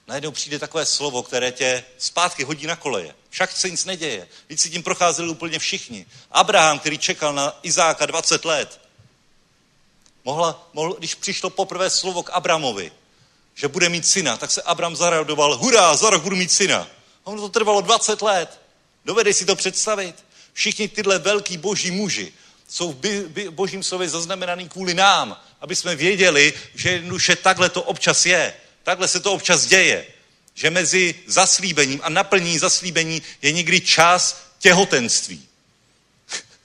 Najednou přijde takové slovo, které tě zpátky hodí na koleje. Však se nic neděje. Víc si tím procházeli úplně všichni. Abraham, který čekal na Izáka 20 let, mohla, mohl, když přišlo poprvé slovo k Abramovi, že bude mít syna, tak se Abram zaradoval, hurá, za rok budu mít syna. A ono to trvalo 20 let. Dovedeš si to představit? Všichni tyhle velký boží muži jsou v by, by, božím slově zaznamenaný kvůli nám, aby jsme věděli, že jednoduše takhle to občas je. Takhle se to občas děje. Že mezi zaslíbením a naplnění zaslíbení je někdy čas těhotenství.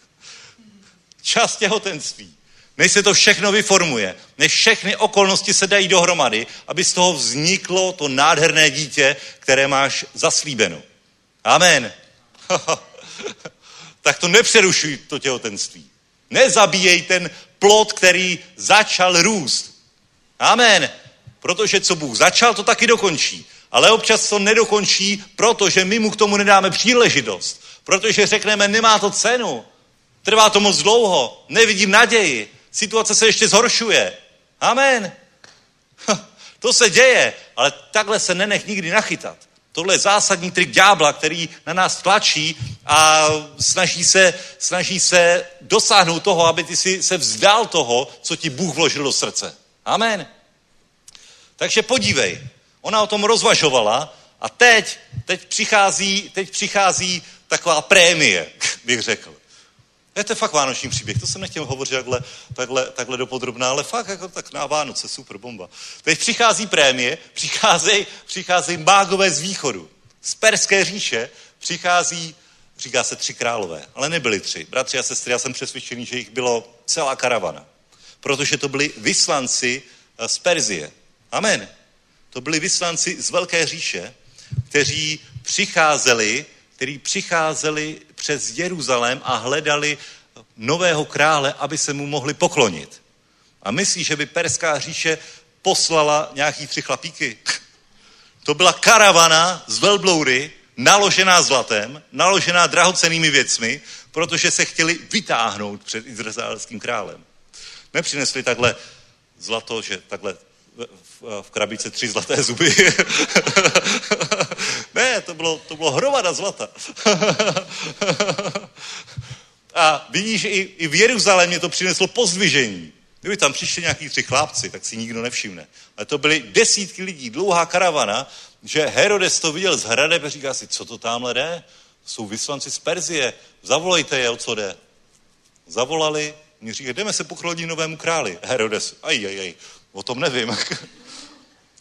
čas těhotenství. Než se to všechno vyformuje, než všechny okolnosti se dají dohromady, aby z toho vzniklo to nádherné dítě, které máš zaslíbeno. Amen. tak to nepřerušuj to těhotenství. Nezabíjej ten plod, který začal růst. Amen. Protože co Bůh začal, to taky dokončí. Ale občas to nedokončí, protože my mu k tomu nedáme příležitost. Protože řekneme, nemá to cenu. Trvá to moc dlouho. Nevidím naději. Situace se ještě zhoršuje. Amen. To se děje, ale takhle se nenech nikdy nachytat. Tohle je zásadní trik ďábla, který na nás tlačí a snaží se, snaží se dosáhnout toho, aby ty si se vzdal toho, co ti Bůh vložil do srdce. Amen. Takže podívej, ona o tom rozvažovala a teď, teď, přichází, teď přichází taková prémie, bych řekl. Je to fakt vánoční příběh, to jsem nechtěl hovořit takhle, takhle, takhle dopodrobná, ale fakt jako tak na Vánoce, super bomba. Teď přichází prémie, přicházejí přicházej mágové z východu. Z perské říše přichází, říká se tři králové, ale nebyli tři. Bratři a sestry, já jsem přesvědčený, že jich bylo celá karavana. Protože to byli vyslanci eh, z Perzie. Amen. To byli vyslanci z Velké říše, kteří přicházeli, kteří přicházeli přes Jeruzalém a hledali nového krále, aby se mu mohli poklonit. A myslí, že by Perská říše poslala nějaký tři chlapíky? To byla karavana z velbloury, naložená zlatem, naložená drahocenými věcmi, protože se chtěli vytáhnout před izraelským králem. Nepřinesli takhle zlato, že takhle v, v krabice tři zlaté zuby. ne, to bylo, to bylo hromada zlata. A vidíš, i, i v Jeruzalémě to přineslo pozdvižení. Kdyby tam přišli nějaký tři chlápci, tak si nikdo nevšimne. Ale to byly desítky lidí, dlouhá karavana, že Herodes to viděl z hradeb a říká si, co to tamhle jde? Jsou vyslanci z Perzie, zavolejte je, o co jde. Zavolali, mi říkají, jdeme se poklonit novému králi. Herodes, aj, aj, aj, o tom nevím.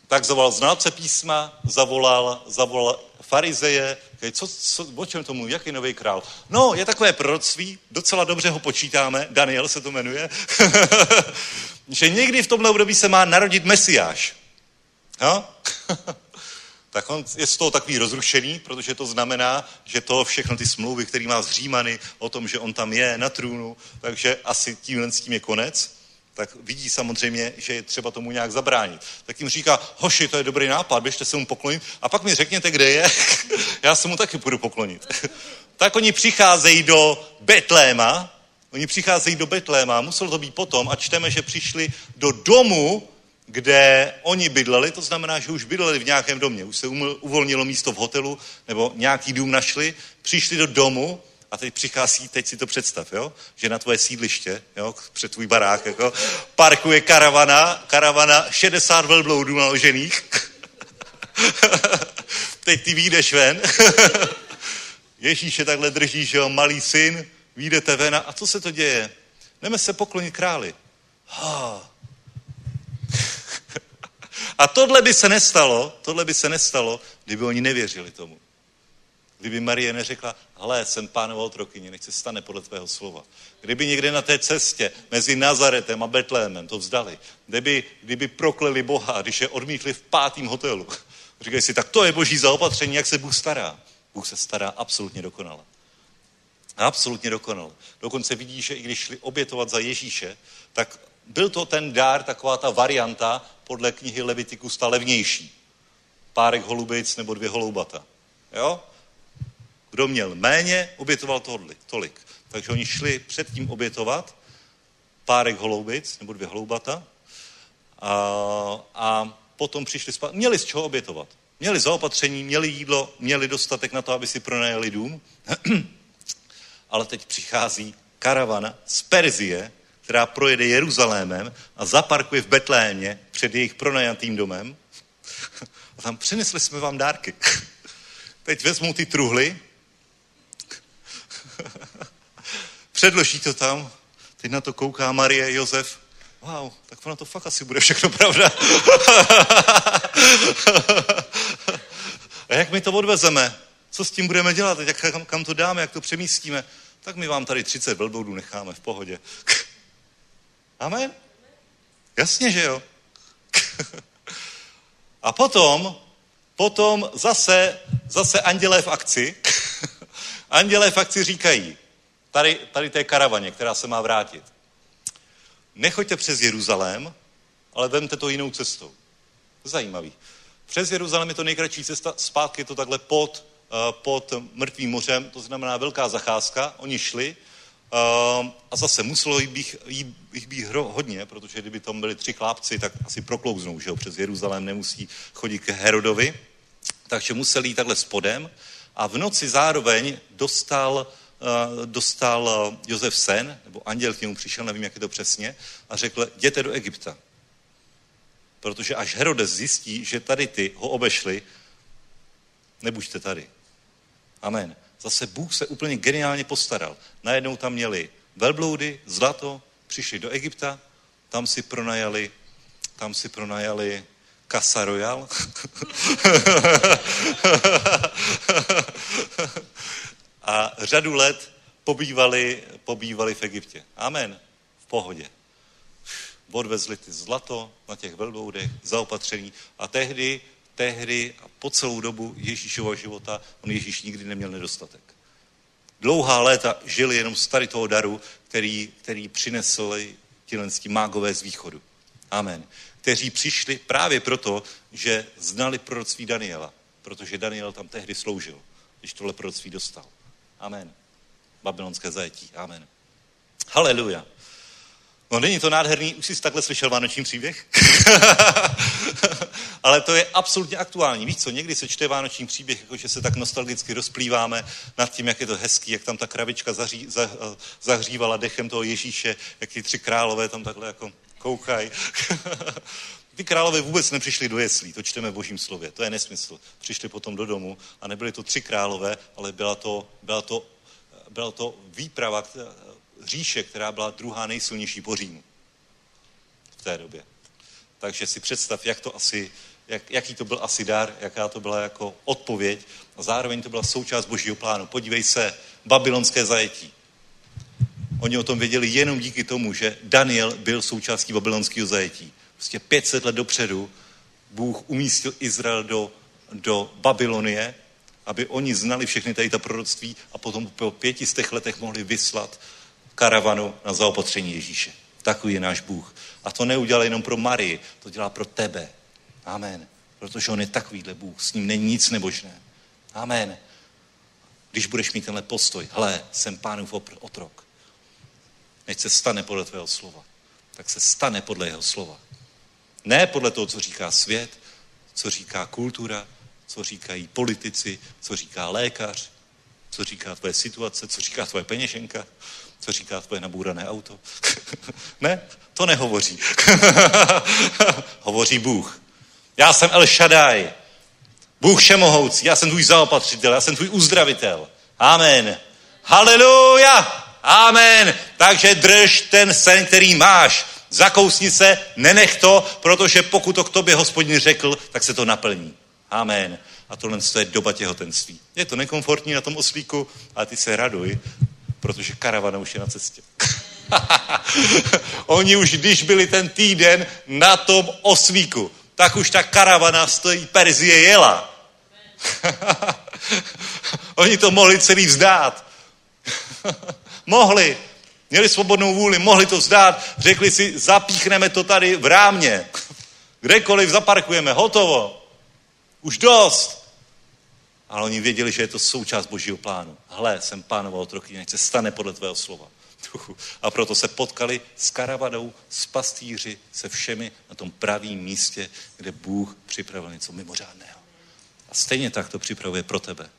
tak zavolal znalce písma, zavolal, zavolal farizeje, co, co, o čem tomu, jaký nový král? No, je takové proroctví, docela dobře ho počítáme, Daniel se to jmenuje, že někdy v tomhle období se má narodit mesiáš. No? tak on je z toho takový rozrušený, protože to znamená, že to všechno ty smlouvy, které má z Římany o tom, že on tam je na trůnu, takže asi tímhle s tím je konec tak vidí samozřejmě, že je třeba tomu nějak zabránit. Tak jim říká, hoši, to je dobrý nápad, běžte se mu poklonit. A pak mi řekněte, kde je, já se mu taky půjdu poklonit. tak oni přicházejí do Betléma, oni přicházejí do Betléma, muselo to být potom a čteme, že přišli do domu, kde oni bydleli, to znamená, že už bydleli v nějakém domě, už se uvolnilo místo v hotelu, nebo nějaký dům našli, přišli do domu a teď přichází, teď si to představ, jo? že na tvoje sídliště, jo? před tvůj barák, jako, parkuje karavana, karavana 60 velbloudů naložených. teď ty vyjdeš ven. Ježíše takhle drží, že jo, malý syn, vyjdete ven a co se to děje? Jdeme se poklonit králi. Ha. a tohle by se nestalo, tohle by se nestalo, kdyby oni nevěřili tomu. Kdyby Marie neřekla, hle, jsem pánova otrokyně, nech se stane podle tvého slova. Kdyby někde na té cestě mezi Nazaretem a Betlémem to vzdali, kdyby, kdyby prokleli Boha, když je odmítli v pátém hotelu, říkají si, tak to je boží zaopatření, jak se Bůh stará. Bůh se stará absolutně dokonale. Absolutně dokonale. Dokonce vidí, že i když šli obětovat za Ježíše, tak byl to ten dár, taková ta varianta podle knihy Levitikus, ta levnější. Párek holubic nebo dvě holoubata. Jo? Kdo měl méně, obětoval tolik. Takže oni šli předtím obětovat párek holoubic nebo dvě hloubata a, a potom přišli spát. Měli z čeho obětovat. Měli zaopatření, měli jídlo, měli dostatek na to, aby si pronajali dům. Ale teď přichází karavana z Perzie, která projede Jeruzalémem a zaparkuje v Betlémě před jejich pronajatým domem. A tam přinesli jsme vám dárky. Teď vezmou ty truhly Předloží to tam, teď na to kouká Marie, Josef. Wow, tak ono to fakt asi bude všechno pravda. A jak my to odvezeme? Co s tím budeme dělat? Jak, kam, kam to dáme? Jak to přemístíme? Tak my vám tady 30 velbloudů necháme v pohodě. Amen? Jasně, že jo? A potom, potom zase, zase andělé v akci, andělé v akci říkají, tady, tady té karavaně, která se má vrátit, nechoďte přes Jeruzalém, ale vemte to jinou cestou. Zajímavý. Přes Jeruzalém je to nejkratší cesta, zpátky je to takhle pod, uh, pod mrtvým mořem, to znamená velká zacházka. Oni šli uh, a zase muselo jich být, jich být hodně, protože kdyby tam byli tři chlápci, tak asi proklouznou, že jo, přes Jeruzalém nemusí chodit k Herodovi. Takže museli jít takhle spodem a v noci zároveň dostal uh, dostal Josef sen, nebo anděl k němu přišel, nevím, jak je to přesně, a řekl, jděte do Egypta. Protože až Herodes zjistí, že tady ty ho obešli, nebuďte tady. Amen. Zase Bůh se úplně geniálně postaral. Najednou tam měli velbloudy, zlato, přišli do Egypta, tam si pronajali, tam si pronajali Casa Royal. a řadu let pobývali, pobývali v Egyptě. Amen. V pohodě odvezli ty zlato na těch velbloudech, zaopatření a tehdy, tehdy a po celou dobu Ježíšova života on Ježíš nikdy neměl nedostatek. Dlouhá léta žili jenom z tady toho daru, který, který přinesli tilenský mágové z východu. Amen. Kteří přišli právě proto, že znali proroctví Daniela, protože Daniel tam tehdy sloužil, když tohle proroctví dostal. Amen. Babylonské zajetí. Amen. Haleluja. No není to nádherný, už jsi takhle slyšel vánoční příběh? Ale to je absolutně aktuální. Víš co, někdy se čte vánoční příběh, jako že se tak nostalgicky rozplýváme nad tím, jak je to hezký, jak tam ta za, zahřívala dechem toho Ježíše, jak ty tři králové tam takhle jako koukají. Ty králové vůbec nepřišli do jeslí, to čteme v božím slově, to je nesmysl. Přišli potom do domu a nebyly to tři králové, ale byla to, byla to, byla to výprava, říše, která byla druhá nejsilnější po Římu v té době. Takže si představ, jak to asi, jak, jaký to byl asi dar, jaká to byla jako odpověď a zároveň to byla součást božího plánu. Podívej se, babylonské zajetí. Oni o tom věděli jenom díky tomu, že Daniel byl součástí babylonského zajetí. Prostě 500 let dopředu Bůh umístil Izrael do, do Babylonie, aby oni znali všechny tady ta proroctví a potom po pětistech letech mohli vyslat karavanu na zaopatření Ježíše. Takový je náš Bůh. A to neudělal jenom pro Marii, to dělá pro tebe. Amen. Protože on je takovýhle Bůh, s ním není nic nebožné. Amen. Když budeš mít tenhle postoj, hle, jsem pánův otrok. Než se stane podle tvého slova, tak se stane podle jeho slova. Ne podle toho, co říká svět, co říká kultura, co říkají politici, co říká lékař, co říká tvoje situace, co říká tvoje peněženka, co říká tvoje nabůrané auto? ne, to nehovoří. Hovoří Bůh. Já jsem El Shaddai. Bůh všemohoucí. Já jsem tvůj zaopatřitel. Já jsem tvůj uzdravitel. Amen. Haleluja. Amen. Takže drž ten sen, který máš. Zakousni se, nenech to, protože pokud to k tobě hospodin řekl, tak se to naplní. Amen. A tohle je doba těhotenství. Je to nekomfortní na tom oslíku, ale ty se raduj, protože karavana už je na cestě. Oni už, když byli ten týden na tom osvíku, tak už ta karavana té Perzie jela. Oni to mohli celý vzdát. mohli. Měli svobodnou vůli, mohli to vzdát. Řekli si, zapíchneme to tady v rámě. Kdekoliv zaparkujeme, hotovo. Už dost. Ale oni věděli, že je to součást božího plánu. Hle, jsem pánoval otrokyně, ať se stane podle tvého slova. A proto se potkali s karavadou, s pastýři, se všemi na tom pravém místě, kde Bůh připravil něco mimořádného. A stejně tak to připravuje pro tebe.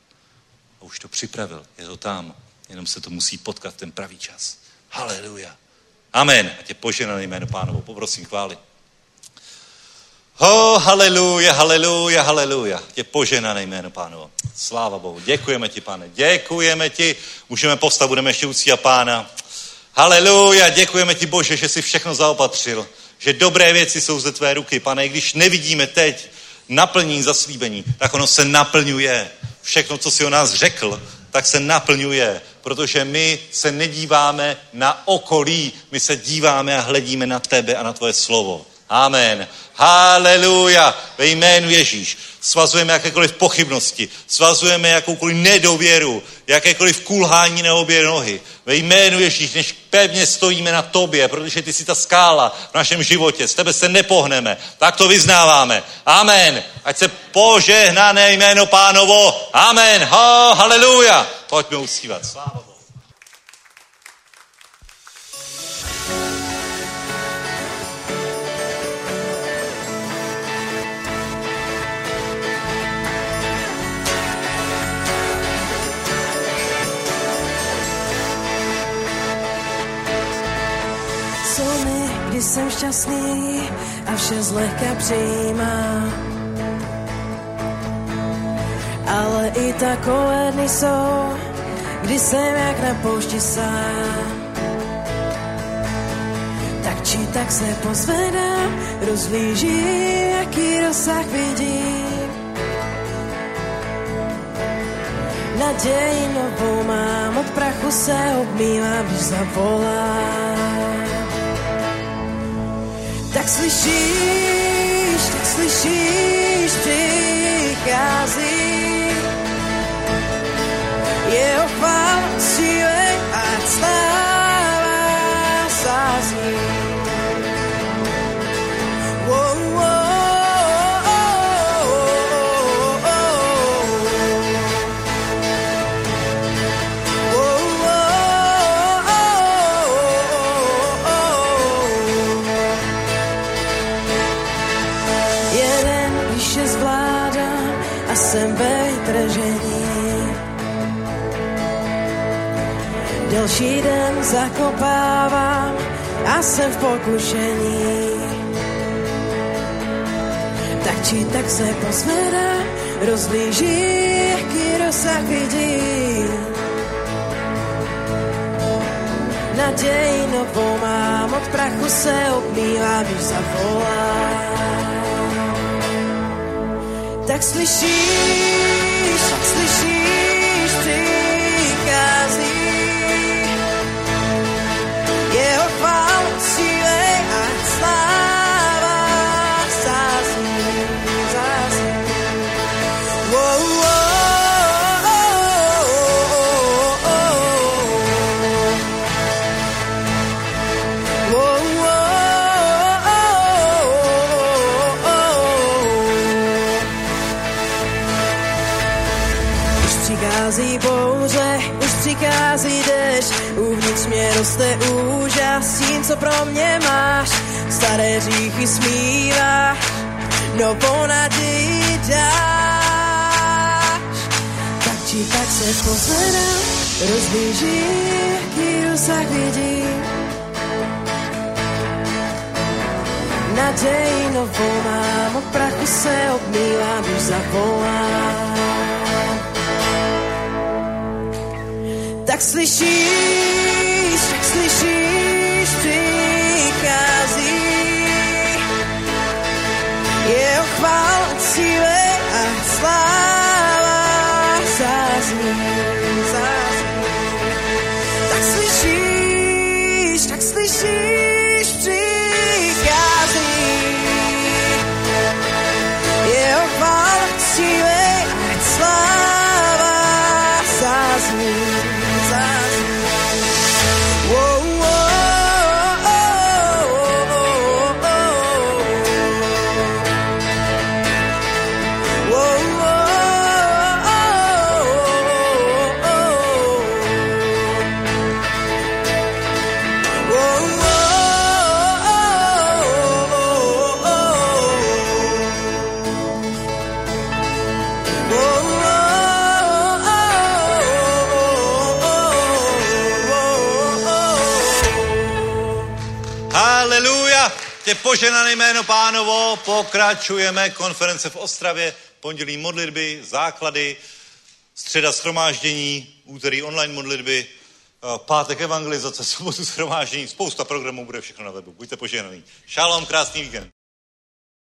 A už to připravil, je to tam, jenom se to musí potkat v ten pravý čas. Haleluja. Amen. A tě poženaný jméno pánovo. Poprosím chválit. Oh, haleluja, haleluja, haleluja. Tě poženané jméno, pánovo. Sláva Bohu. Děkujeme ti, pane. Děkujeme ti. Můžeme postavit, budeme ještě a pána. Haleluja, děkujeme ti, Bože, že jsi všechno zaopatřil. Že dobré věci jsou ze tvé ruky, pane. I když nevidíme teď naplnění zaslíbení, tak ono se naplňuje. Všechno, co si o nás řekl, tak se naplňuje protože my se nedíváme na okolí, my se díváme a hledíme na tebe a na tvoje slovo. Amen. Haleluja. Ve jménu Ježíš. Svazujeme jakékoliv pochybnosti, svazujeme jakoukoliv nedůvěru, jakékoliv kulhání na obě nohy. Ve jménu Ježíš, než pevně stojíme na tobě, protože ty jsi ta skála v našem životě, z tebe se nepohneme, tak to vyznáváme. Amen. Ať se požehnané jméno pánovo. Amen. Ha, haleluja. Pojďme uctívat. Sláva jsem šťastný a vše zlehka přijímám. Ale i takové dny jsou, kdy jsem jak na poušti sám. Tak či tak se pozvedám, rozlížím, jaký rozsah vidím. Naději novou mám, od prachu se obmývám, když zavolám. Tak slyšíš, tak slyšíš, přichází jeho chvála, síle a sláva sází. Zakopávám a jsem v pokušení. Tak či tak se pozvedám, rozlíží, jaký rozsah vidím. Naději novou mám, od prachu se obmývám, když zavolám. Tak slyšíš, tak slyšíš, roste úžas tím, co pro mě máš. Staré říchy smíváš, novou naději dáš. Tak či tak se pozvedám, rozběžím, jaký rozsah vidím. Naději novou mám, od prachu se obmývám, když zavolám. Tak slyšíš, tak Tě poženané jméno pánovo, pokračujeme konference v Ostravě, pondělí modlitby, základy, středa schromáždění, úterý online modlitby, eh, pátek evangelizace, sobotu schromáždění, spousta programů bude všechno na webu. Buďte poženaný. Šalom, krásný víkend.